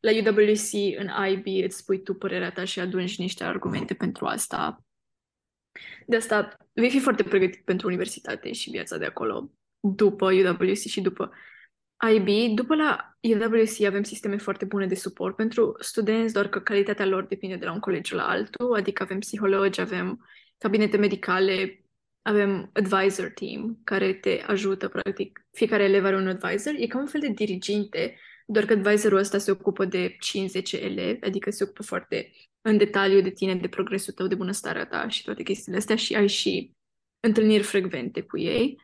la UWC, în IB, îți spui tu părerea ta și adunci niște argumente pentru asta. De asta vei fi foarte pregătit pentru universitate și viața de acolo, după UWC și după IB. După la UWC avem sisteme foarte bune de suport pentru studenți, doar că calitatea lor depinde de la un colegiu la altul, adică avem psihologi, avem cabinete medicale, avem advisor team care te ajută, practic. Fiecare elev are un advisor. E ca un fel de diriginte, doar că advisorul ăsta se ocupă de 5-10 elevi, adică se ocupă foarte în detaliu de tine, de progresul tău, de bunăstarea ta și toate chestiile astea și ai și întâlniri frecvente cu ei.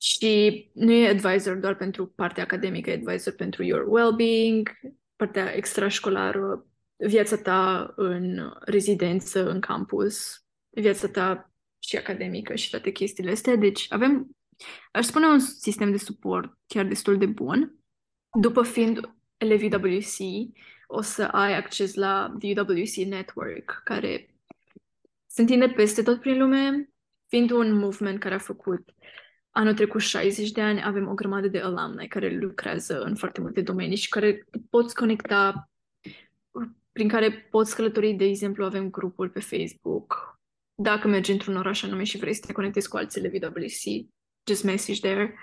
Și nu e advisor doar pentru partea academică, e advisor pentru your well-being, partea extrașcolară, viața ta în rezidență, în campus, viața ta și academică și toate chestiile astea. Deci avem, aș spune, un sistem de suport chiar destul de bun. După fiind elevii WC, o să ai acces la the UWC Network, care se întinde peste tot prin lume, fiind un movement care a făcut anul trecut 60 de ani, avem o grămadă de alumni care lucrează în foarte multe domenii și care poți conecta, prin care poți călători, de exemplu, avem grupul pe Facebook. Dacă mergi într-un oraș anume și vrei să te conectezi cu alții LVWC, just message there.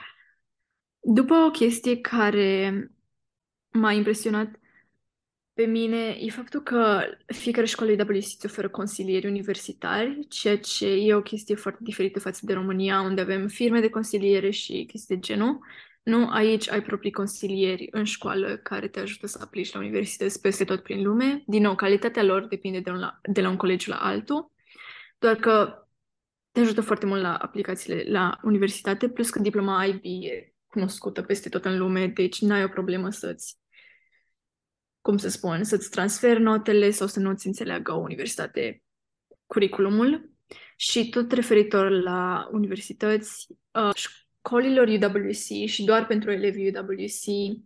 După o chestie care m-a impresionat pe mine e faptul că fiecare școală IWC îți oferă consilieri universitari, ceea ce e o chestie foarte diferită față de România, unde avem firme de consiliere și chestii de genul. Nu, aici ai proprii consilieri în școală care te ajută să aplici la universități peste tot prin lume. Din nou, calitatea lor depinde de, un la, de la un colegiu la altul, doar că te ajută foarte mult la aplicațiile la universitate, plus că diploma IB e cunoscută peste tot în lume, deci n-ai o problemă să-ți cum să spun, să-ți transferi notele sau să nu-ți înțeleagă o universitate curriculumul. Și tot referitor la universități, uh, școlilor UWC și doar pentru elevii UWC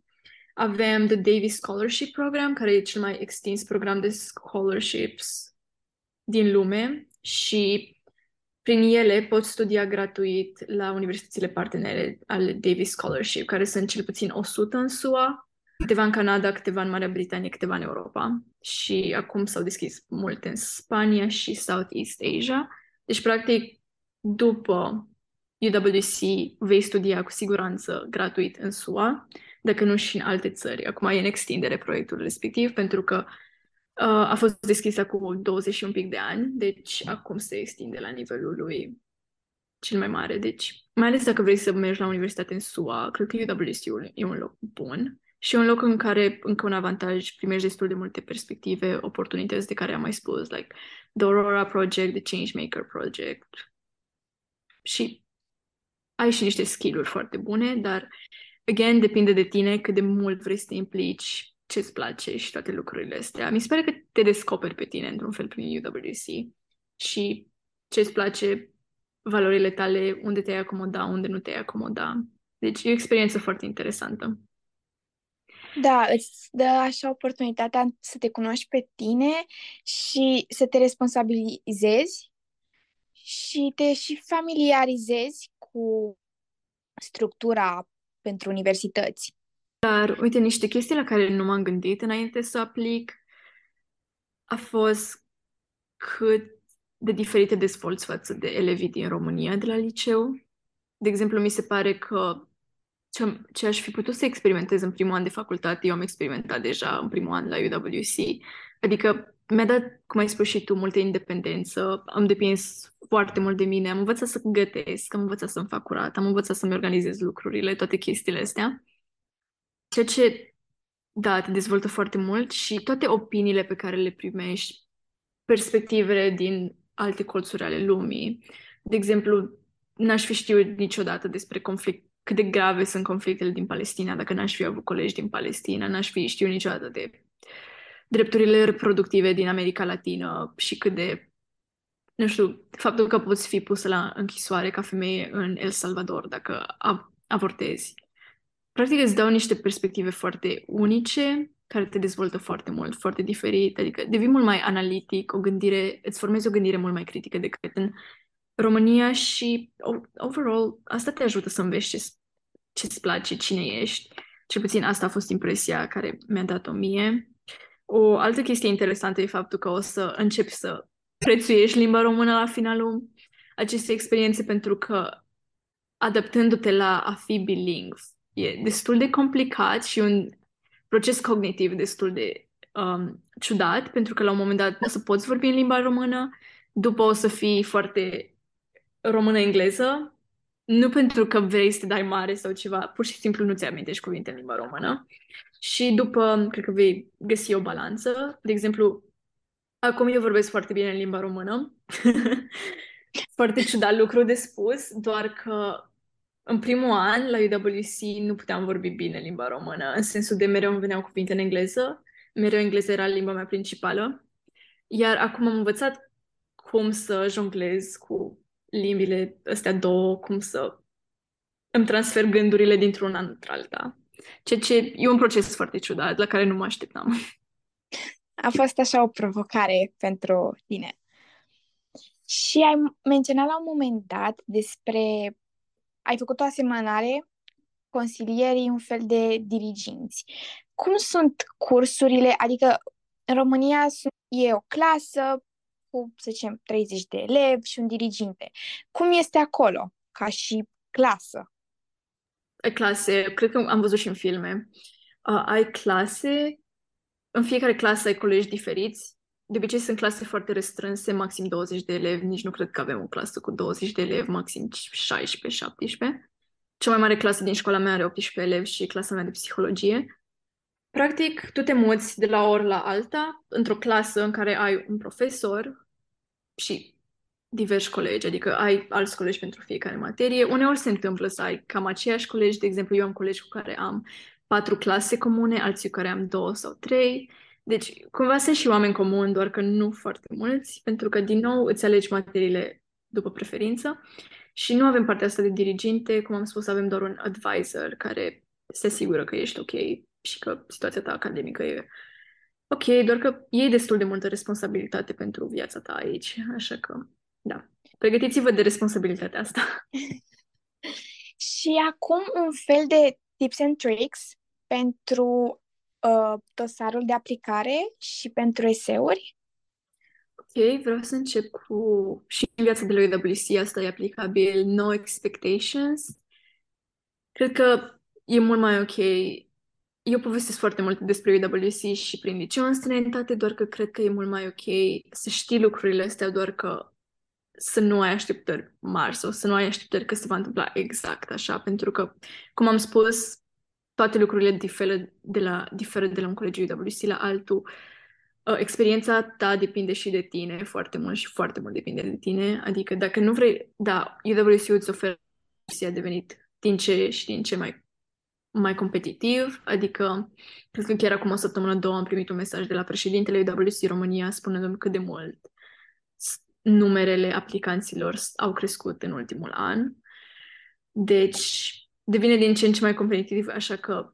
avem The Davis Scholarship Program, care e cel mai extins program de scholarships din lume și prin ele poți studia gratuit la universitățile partenere ale Davis Scholarship, care sunt cel puțin 100 în SUA câteva în Canada, câteva în Marea Britanie, câteva în Europa și acum s-au deschis multe în Spania și Southeast Asia. Deci, practic, după UWC vei studia cu siguranță gratuit în SUA, dacă nu și în alte țări. Acum e în extindere proiectul respectiv, pentru că uh, a fost deschis acum 20 și un pic de ani, deci acum se extinde la nivelul lui cel mai mare. Deci, mai ales dacă vrei să mergi la universitate în SUA, cred că UWC-ul e un loc bun și un loc în care, încă un avantaj, primești destul de multe perspective, oportunități de care am mai spus, like the Aurora Project, the Changemaker Project. Și ai și niște skill-uri foarte bune, dar, again, depinde de tine cât de mult vrei să te implici, ce-ți place și toate lucrurile astea. Mi se pare că te descoperi pe tine, într-un fel, prin UWC și ce-ți place, valorile tale, unde te-ai acomoda, unde nu te-ai acomoda. Deci e o experiență foarte interesantă. Da, îți dă așa oportunitatea să te cunoști pe tine și să te responsabilizezi și te și familiarizezi cu structura pentru universități. Dar, uite, niște chestii la care nu m-am gândit înainte să aplic a fost cât de diferite dezvolți față de elevii din România de la liceu. De exemplu, mi se pare că ce, ce aș fi putut să experimentez în primul an de facultate, eu am experimentat deja în primul an la UWC. Adică mi-a dat, cum ai spus și tu, multă independență, am depins foarte mult de mine, am învățat să gătesc, am învățat să-mi fac curat, am învățat să-mi organizez lucrurile, toate chestiile astea. Ceea ce, da, te dezvoltă foarte mult și toate opiniile pe care le primești, perspectivele din alte colțuri ale lumii. De exemplu, n-aș fi știut niciodată despre conflict cât de grave sunt conflictele din Palestina, dacă n-aș fi avut colegi din Palestina, n-aș fi știut niciodată de drepturile reproductive din America Latină și cât de, nu știu, faptul că poți fi pusă la închisoare ca femeie în El Salvador dacă avortezi. Practic îți dau niște perspective foarte unice care te dezvoltă foarte mult, foarte diferit, adică devii mult mai analitic, o gândire, îți formezi o gândire mult mai critică decât în România și overall asta te ajută să înveți ce, ce-ți place, cine ești. Cel puțin asta a fost impresia care mi-a dat-o mie. O altă chestie interesantă e faptul că o să începi să prețuiești limba română la finalul acestei experiențe pentru că adaptându-te la a fi bilingv e destul de complicat și un proces cognitiv destul de um, ciudat, pentru că la un moment dat o să poți vorbi în limba română, după o să fii foarte română-engleză, nu pentru că vrei să te dai mare sau ceva, pur și simplu nu ți-amintești cuvinte în limba română. Și după, cred că vei găsi o balanță. De exemplu, acum eu vorbesc foarte bine în limba română. foarte ciudat lucru de spus, doar că în primul an la UWC nu puteam vorbi bine limba română, în sensul de mereu îmi veneau cuvinte în engleză, mereu engleză era limba mea principală, iar acum am învățat cum să jonglez cu limbile astea două, cum să îmi transfer gândurile dintr-un an într-alta. Ceea ce e un proces foarte ciudat, la care nu mă așteptam. A fost așa o provocare pentru tine. Și ai menționat la un moment dat despre... Ai făcut o asemănare consilierii, un fel de diriginți. Cum sunt cursurile? Adică în România e o clasă, cu, să zicem, 30 de elevi și un diriginte. Cum este acolo, ca și clasă? Ai clase, cred că am văzut și în filme. Uh, ai clase, în fiecare clasă ai colegi diferiți. De obicei sunt clase foarte restrânse, maxim 20 de elevi, nici nu cred că avem o clasă cu 20 de elevi, maxim 16-17. Cea mai mare clasă din școala mea are 18 elevi și clasa mea de psihologie. Practic, tu te muți de la o oră la alta într-o clasă în care ai un profesor și diversi colegi, adică ai alți colegi pentru fiecare materie. Uneori se întâmplă să ai cam aceiași colegi, de exemplu, eu am colegi cu care am patru clase comune, alții cu care am două sau trei. Deci, cumva sunt și oameni comuni, doar că nu foarte mulți, pentru că, din nou, îți alegi materiile după preferință și nu avem partea asta de diriginte, cum am spus, avem doar un advisor care se asigură că ești ok și că situația ta academică e ok, doar că iei destul de multă responsabilitate pentru viața ta aici, așa că, da, pregătiți-vă de responsabilitatea asta. și acum un fel de tips and tricks pentru uh, dosarul de aplicare și pentru eseuri? Ok, vreau să încep cu și în viața de la UWC asta e aplicabil no expectations. Cred că e mult mai ok eu povestesc foarte mult despre UWC și prin liceu în străinătate, doar că cred că e mult mai ok să știi lucrurile astea, doar că să nu ai așteptări mari sau să nu ai așteptări că se va întâmpla exact așa, pentru că, cum am spus, toate lucrurile diferă de la, diferă de la un colegiu UWC la altul. Uh, experiența ta depinde și de tine foarte mult și foarte mult depinde de tine. Adică dacă nu vrei, da, UWC îți oferă a devenit din ce și din ce mai mai competitiv, adică cred că chiar acum o săptămână, două, am primit un mesaj de la președintele UWC România spunându-mi cât de mult numerele aplicanților au crescut în ultimul an. Deci, devine din ce în ce mai competitiv, așa că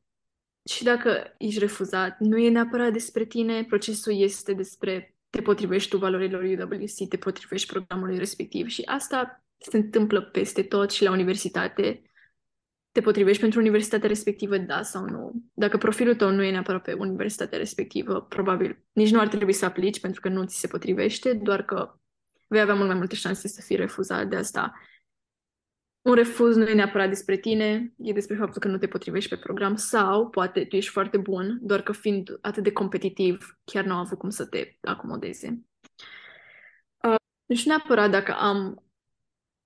și dacă ești refuzat, nu e neapărat despre tine, procesul este despre te potrivești tu valorilor UWC, te potrivești programului respectiv și asta se întâmplă peste tot și la universitate te potrivești pentru universitatea respectivă, da sau nu. Dacă profilul tău nu e neapărat pe universitatea respectivă, probabil nici nu ar trebui să aplici pentru că nu ți se potrivește, doar că vei avea mult mai multe șanse să fii refuzat de asta. Un refuz nu e neapărat despre tine, e despre faptul că nu te potrivești pe program sau poate tu ești foarte bun, doar că fiind atât de competitiv, chiar nu au avut cum să te acomodeze. Uh, deci neapărat dacă am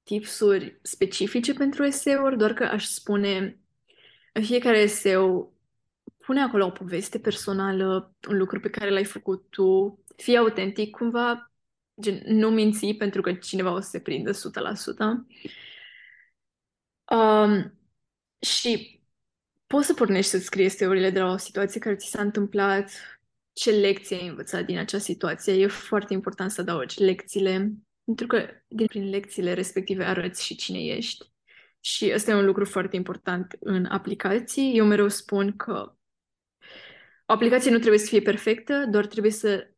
tipsuri specifice pentru eseuri, doar că aș spune în fiecare eseu pune acolo o poveste personală, un lucru pe care l-ai făcut tu, fii autentic cumva, gen, nu minți pentru că cineva o să se prindă 100%. Um, și poți să pornești să scrii eseurile de la o situație care ți s-a întâmplat, ce lecție ai învățat din acea situație. E foarte important să adaugi lecțiile pentru că din prin lecțiile respective arăți și cine ești. Și ăsta e un lucru foarte important în aplicații. Eu mereu spun că o aplicație nu trebuie să fie perfectă, doar trebuie să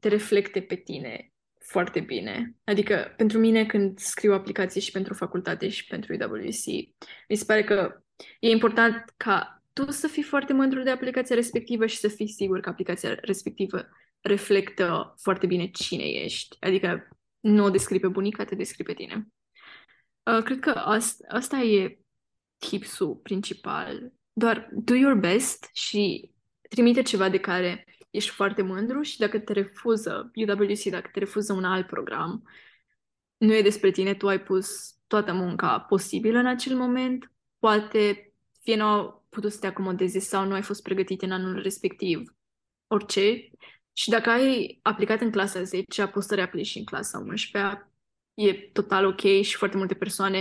te reflecte pe tine foarte bine. Adică, pentru mine, când scriu aplicații și pentru facultate și pentru UWC, mi se pare că e important ca tu să fii foarte mândru de aplicația respectivă și să fii sigur că aplicația respectivă reflectă foarte bine cine ești. Adică nu o descrii pe bunica, te descrii pe tine. Uh, cred că asta, asta e tipsul principal. Doar do your best și trimite ceva de care ești foarte mândru și dacă te refuză UWC, dacă te refuză un alt program, nu e despre tine, tu ai pus toată munca posibilă în acel moment, poate fie nu au putut să te acomodeze sau nu ai fost pregătit în anul respectiv, orice, și dacă ai aplicat în clasa 10, poți să reaplici și în clasa 11 e total ok și foarte multe persoane,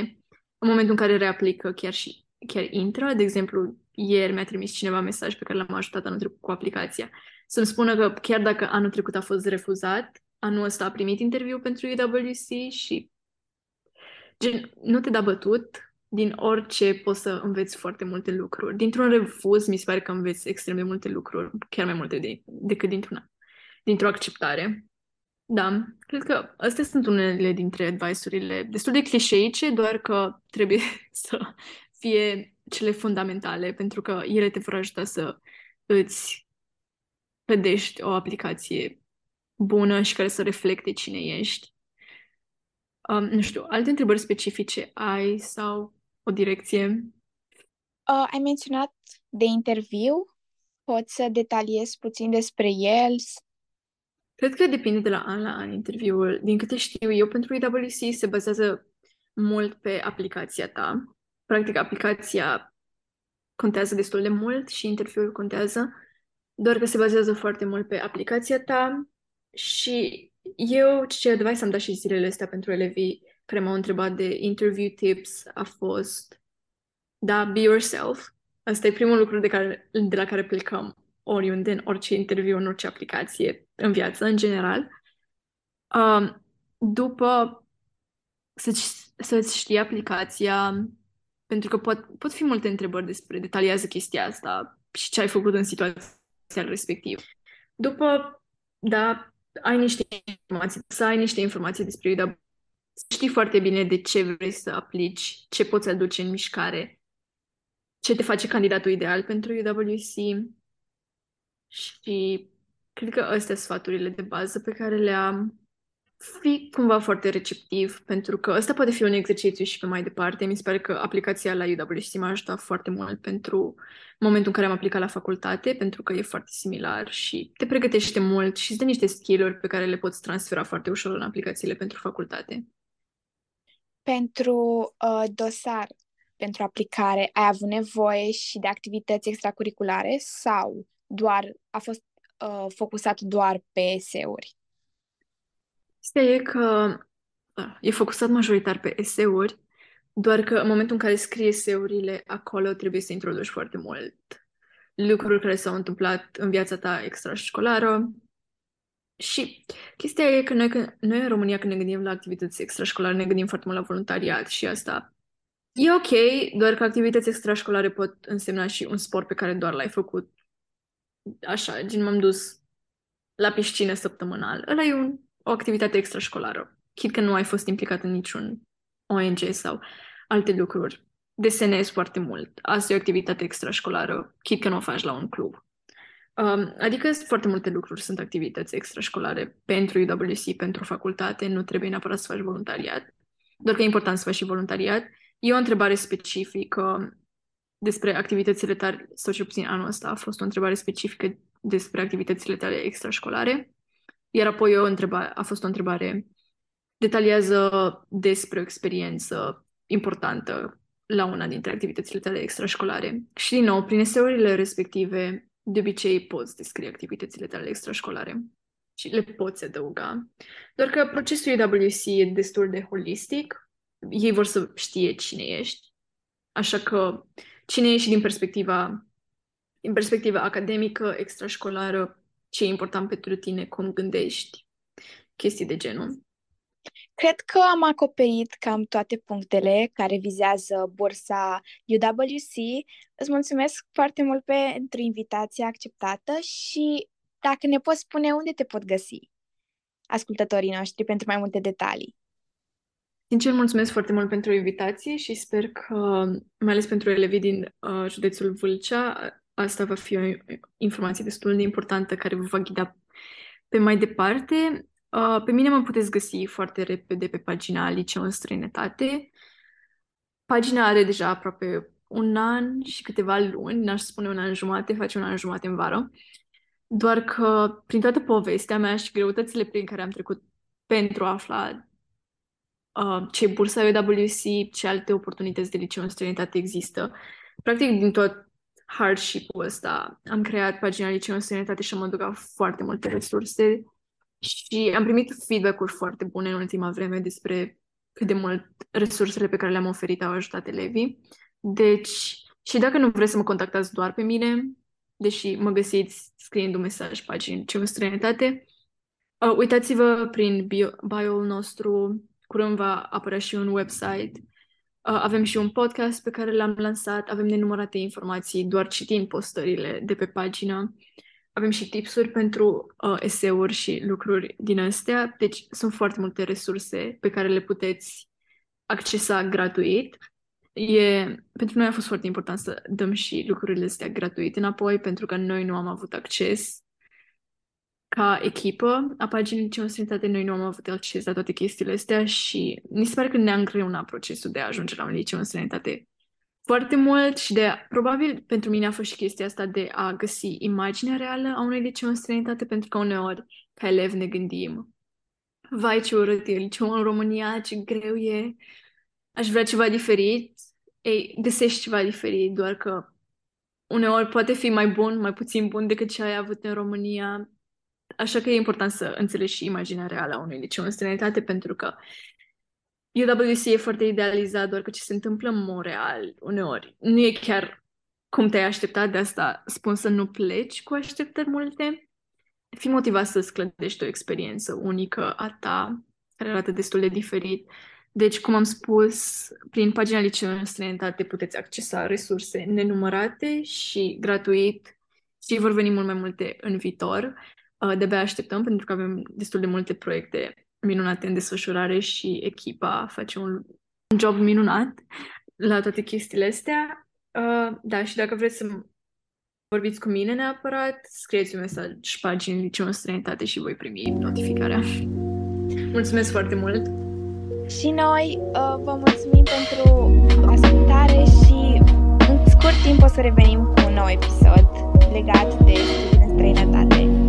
în momentul în care reaplică, chiar și chiar intră. De exemplu, ieri mi-a trimis cineva mesaj pe care l-am ajutat anul trecut cu aplicația. Să-mi spună că chiar dacă anul trecut a fost refuzat, anul ăsta a primit interviu pentru UWC și gen, nu te da bătut, din orice poți să înveți foarte multe lucruri. Dintr-un refuz, mi se pare că înveți extrem de multe lucruri, chiar mai multe de, decât dintr-una dintr-o acceptare. Da, cred că astea sunt unele dintre advice-urile destul de clișeice, doar că trebuie să fie cele fundamentale, pentru că ele te vor ajuta să îți cădești o aplicație bună și care să reflecte cine ești. Um, nu știu, alte întrebări specifice ai sau o direcție? Uh, ai menționat de interviu. Poți să detaliezi puțin despre el? Cred că depinde de la an la an interviul. Din câte știu eu, pentru EWC se bazează mult pe aplicația ta. Practic, aplicația contează destul de mult și interviul contează, doar că se bazează foarte mult pe aplicația ta și eu ce advice am dat și zilele astea pentru elevii care m-au întrebat de interview tips a fost da, be yourself. Asta e primul lucru de, care, de la care plecăm oriunde, în orice interviu, în orice aplicație, în viață, în general. Uh, după să-ți, să-ți știi aplicația, pentru că pot, pot fi multe întrebări despre detaliază chestia asta și ce ai făcut în situația respectivă. După, da, ai niște informații, să ai niște informații despre dar știi foarte bine de ce vrei să aplici, ce poți aduce în mișcare, ce te face candidatul ideal pentru UWC, și cred că astea sunt sfaturile de bază pe care le am. Fi cumva foarte receptiv, pentru că ăsta poate fi un exercițiu și pe mai departe. Mi se pare că aplicația la UWC m-a ajutat foarte mult pentru momentul în care am aplicat la facultate, pentru că e foarte similar și te pregătește mult și îți dă niște skill-uri pe care le poți transfera foarte ușor în aplicațiile pentru facultate. Pentru uh, dosar, pentru aplicare ai avut nevoie și de activități extracurriculare sau doar a fost uh, focusat doar pe eseuri? Asta e că uh, e focusat majoritar pe eseuri, doar că în momentul în care scrii eseurile, acolo trebuie să introduci foarte mult lucruri care s-au întâmplat în viața ta extrașcolară. Și chestia e că noi, că noi în România, când ne gândim la activități extrașcolare, ne gândim foarte mult la voluntariat și asta e ok, doar că activități extrașcolare pot însemna și un sport pe care doar l-ai făcut așa, gen m-am dus la piscină săptămânal. Ăla e un, o activitate extrașcolară. Chit că nu ai fost implicat în niciun ONG sau alte lucruri. Desenezi foarte mult. Asta e o activitate extrașcolară, chit că nu o faci la un club. Um, adică foarte multe lucruri sunt activități extrașcolare pentru UWC, pentru facultate, nu trebuie neapărat să faci voluntariat. Doar că e important să faci și voluntariat. E o întrebare specifică despre activitățile tale, sau cel puțin anul ăsta a fost o întrebare specifică despre activitățile tale extrașcolare, iar apoi o întrebare, a fost o întrebare detaliază despre o experiență importantă la una dintre activitățile tale extrașcolare. Și din nou, prin eseurile respective, de obicei poți descrie activitățile tale extrașcolare și le poți adăuga. Doar că procesul EWC e destul de holistic. Ei vor să știe cine ești. Așa că cine ești din perspectiva, din perspectiva academică, extrașcolară, ce e important pentru tine, cum gândești, chestii de genul. Cred că am acoperit cam toate punctele care vizează bursa UWC. Îți mulțumesc foarte mult pentru invitația acceptată și dacă ne poți spune unde te pot găsi ascultătorii noștri pentru mai multe detalii. Sincer, mulțumesc foarte mult pentru invitație și sper că, mai ales pentru elevii din uh, județul Vâlcea, asta va fi o informație destul de importantă care vă va ghida pe mai departe. Uh, pe mine mă puteți găsi foarte repede pe pagina Liceu în străinătate. Pagina are deja aproape un an și câteva luni, n-aș spune un an jumate, face un an jumate în vară. Doar că prin toată povestea mea și greutățile prin care am trecut pentru a afla uh, ce bursa UWC, ce alte oportunități de liceu în străinătate există, practic din tot hardship-ul ăsta am creat pagina Liceu în străinătate și am aducat foarte multe resurse și am primit feedback-uri foarte bune în ultima vreme despre cât de mult resursele pe care le-am oferit au ajutat elevii. Deci, și dacă nu vreți să mă contactați doar pe mine, deși mă găsiți scriind un mesaj paginii ce în străinătate, uh, uitați-vă prin bio-ul nostru, curând va apărea și un website. Uh, avem și un podcast pe care l-am lansat, avem nenumărate informații doar citind postările de pe pagină. Avem și tipsuri pentru uh, eseuri și lucruri din astea, deci sunt foarte multe resurse pe care le puteți accesa gratuit. E, pentru noi a fost foarte important să dăm și lucrurile astea gratuit înapoi, pentru că noi nu am avut acces ca echipă a paginii Liceu Sănătate, noi nu am avut acces la toate chestiile astea și mi se pare că ne-a îngreunat procesul de a ajunge la un liceu în sănătate foarte mult și de, probabil pentru mine a fost și chestia asta de a găsi imaginea reală a unui liceu în străinătate, pentru că uneori, ca elev, ne gândim vai ce urât e liceu în România, ce greu e, aș vrea ceva diferit. Ei, găsești ceva diferit, doar că uneori poate fi mai bun, mai puțin bun decât ce ai avut în România. Așa că e important să înțelegi și imaginea reală a unui liceu în străinătate, pentru că UWC e foarte idealizat, doar că ce se întâmplă în Montreal uneori nu e chiar cum te-ai așteptat, de asta spun să nu pleci cu așteptări multe. Fi motivat să-ți clădești o experiență unică a ta, care arată destul de diferit. Deci, cum am spus, prin pagina Liceului în străinătate puteți accesa resurse nenumărate și gratuit și vor veni mult mai multe în viitor. Uh, de-abia așteptăm pentru că avem destul de multe proiecte minunate în desfășurare și echipa face un, un job minunat la toate chestiile astea. Uh, da, și dacă vreți să vorbiți cu mine neapărat, scrieți un mesaj paginii Liceu în străinătate și voi primi notificarea. Mulțumesc foarte mult! Și noi uh, vă mulțumim pentru ascultare și în scurt timp o să revenim cu un nou episod legat de studii în străinătate.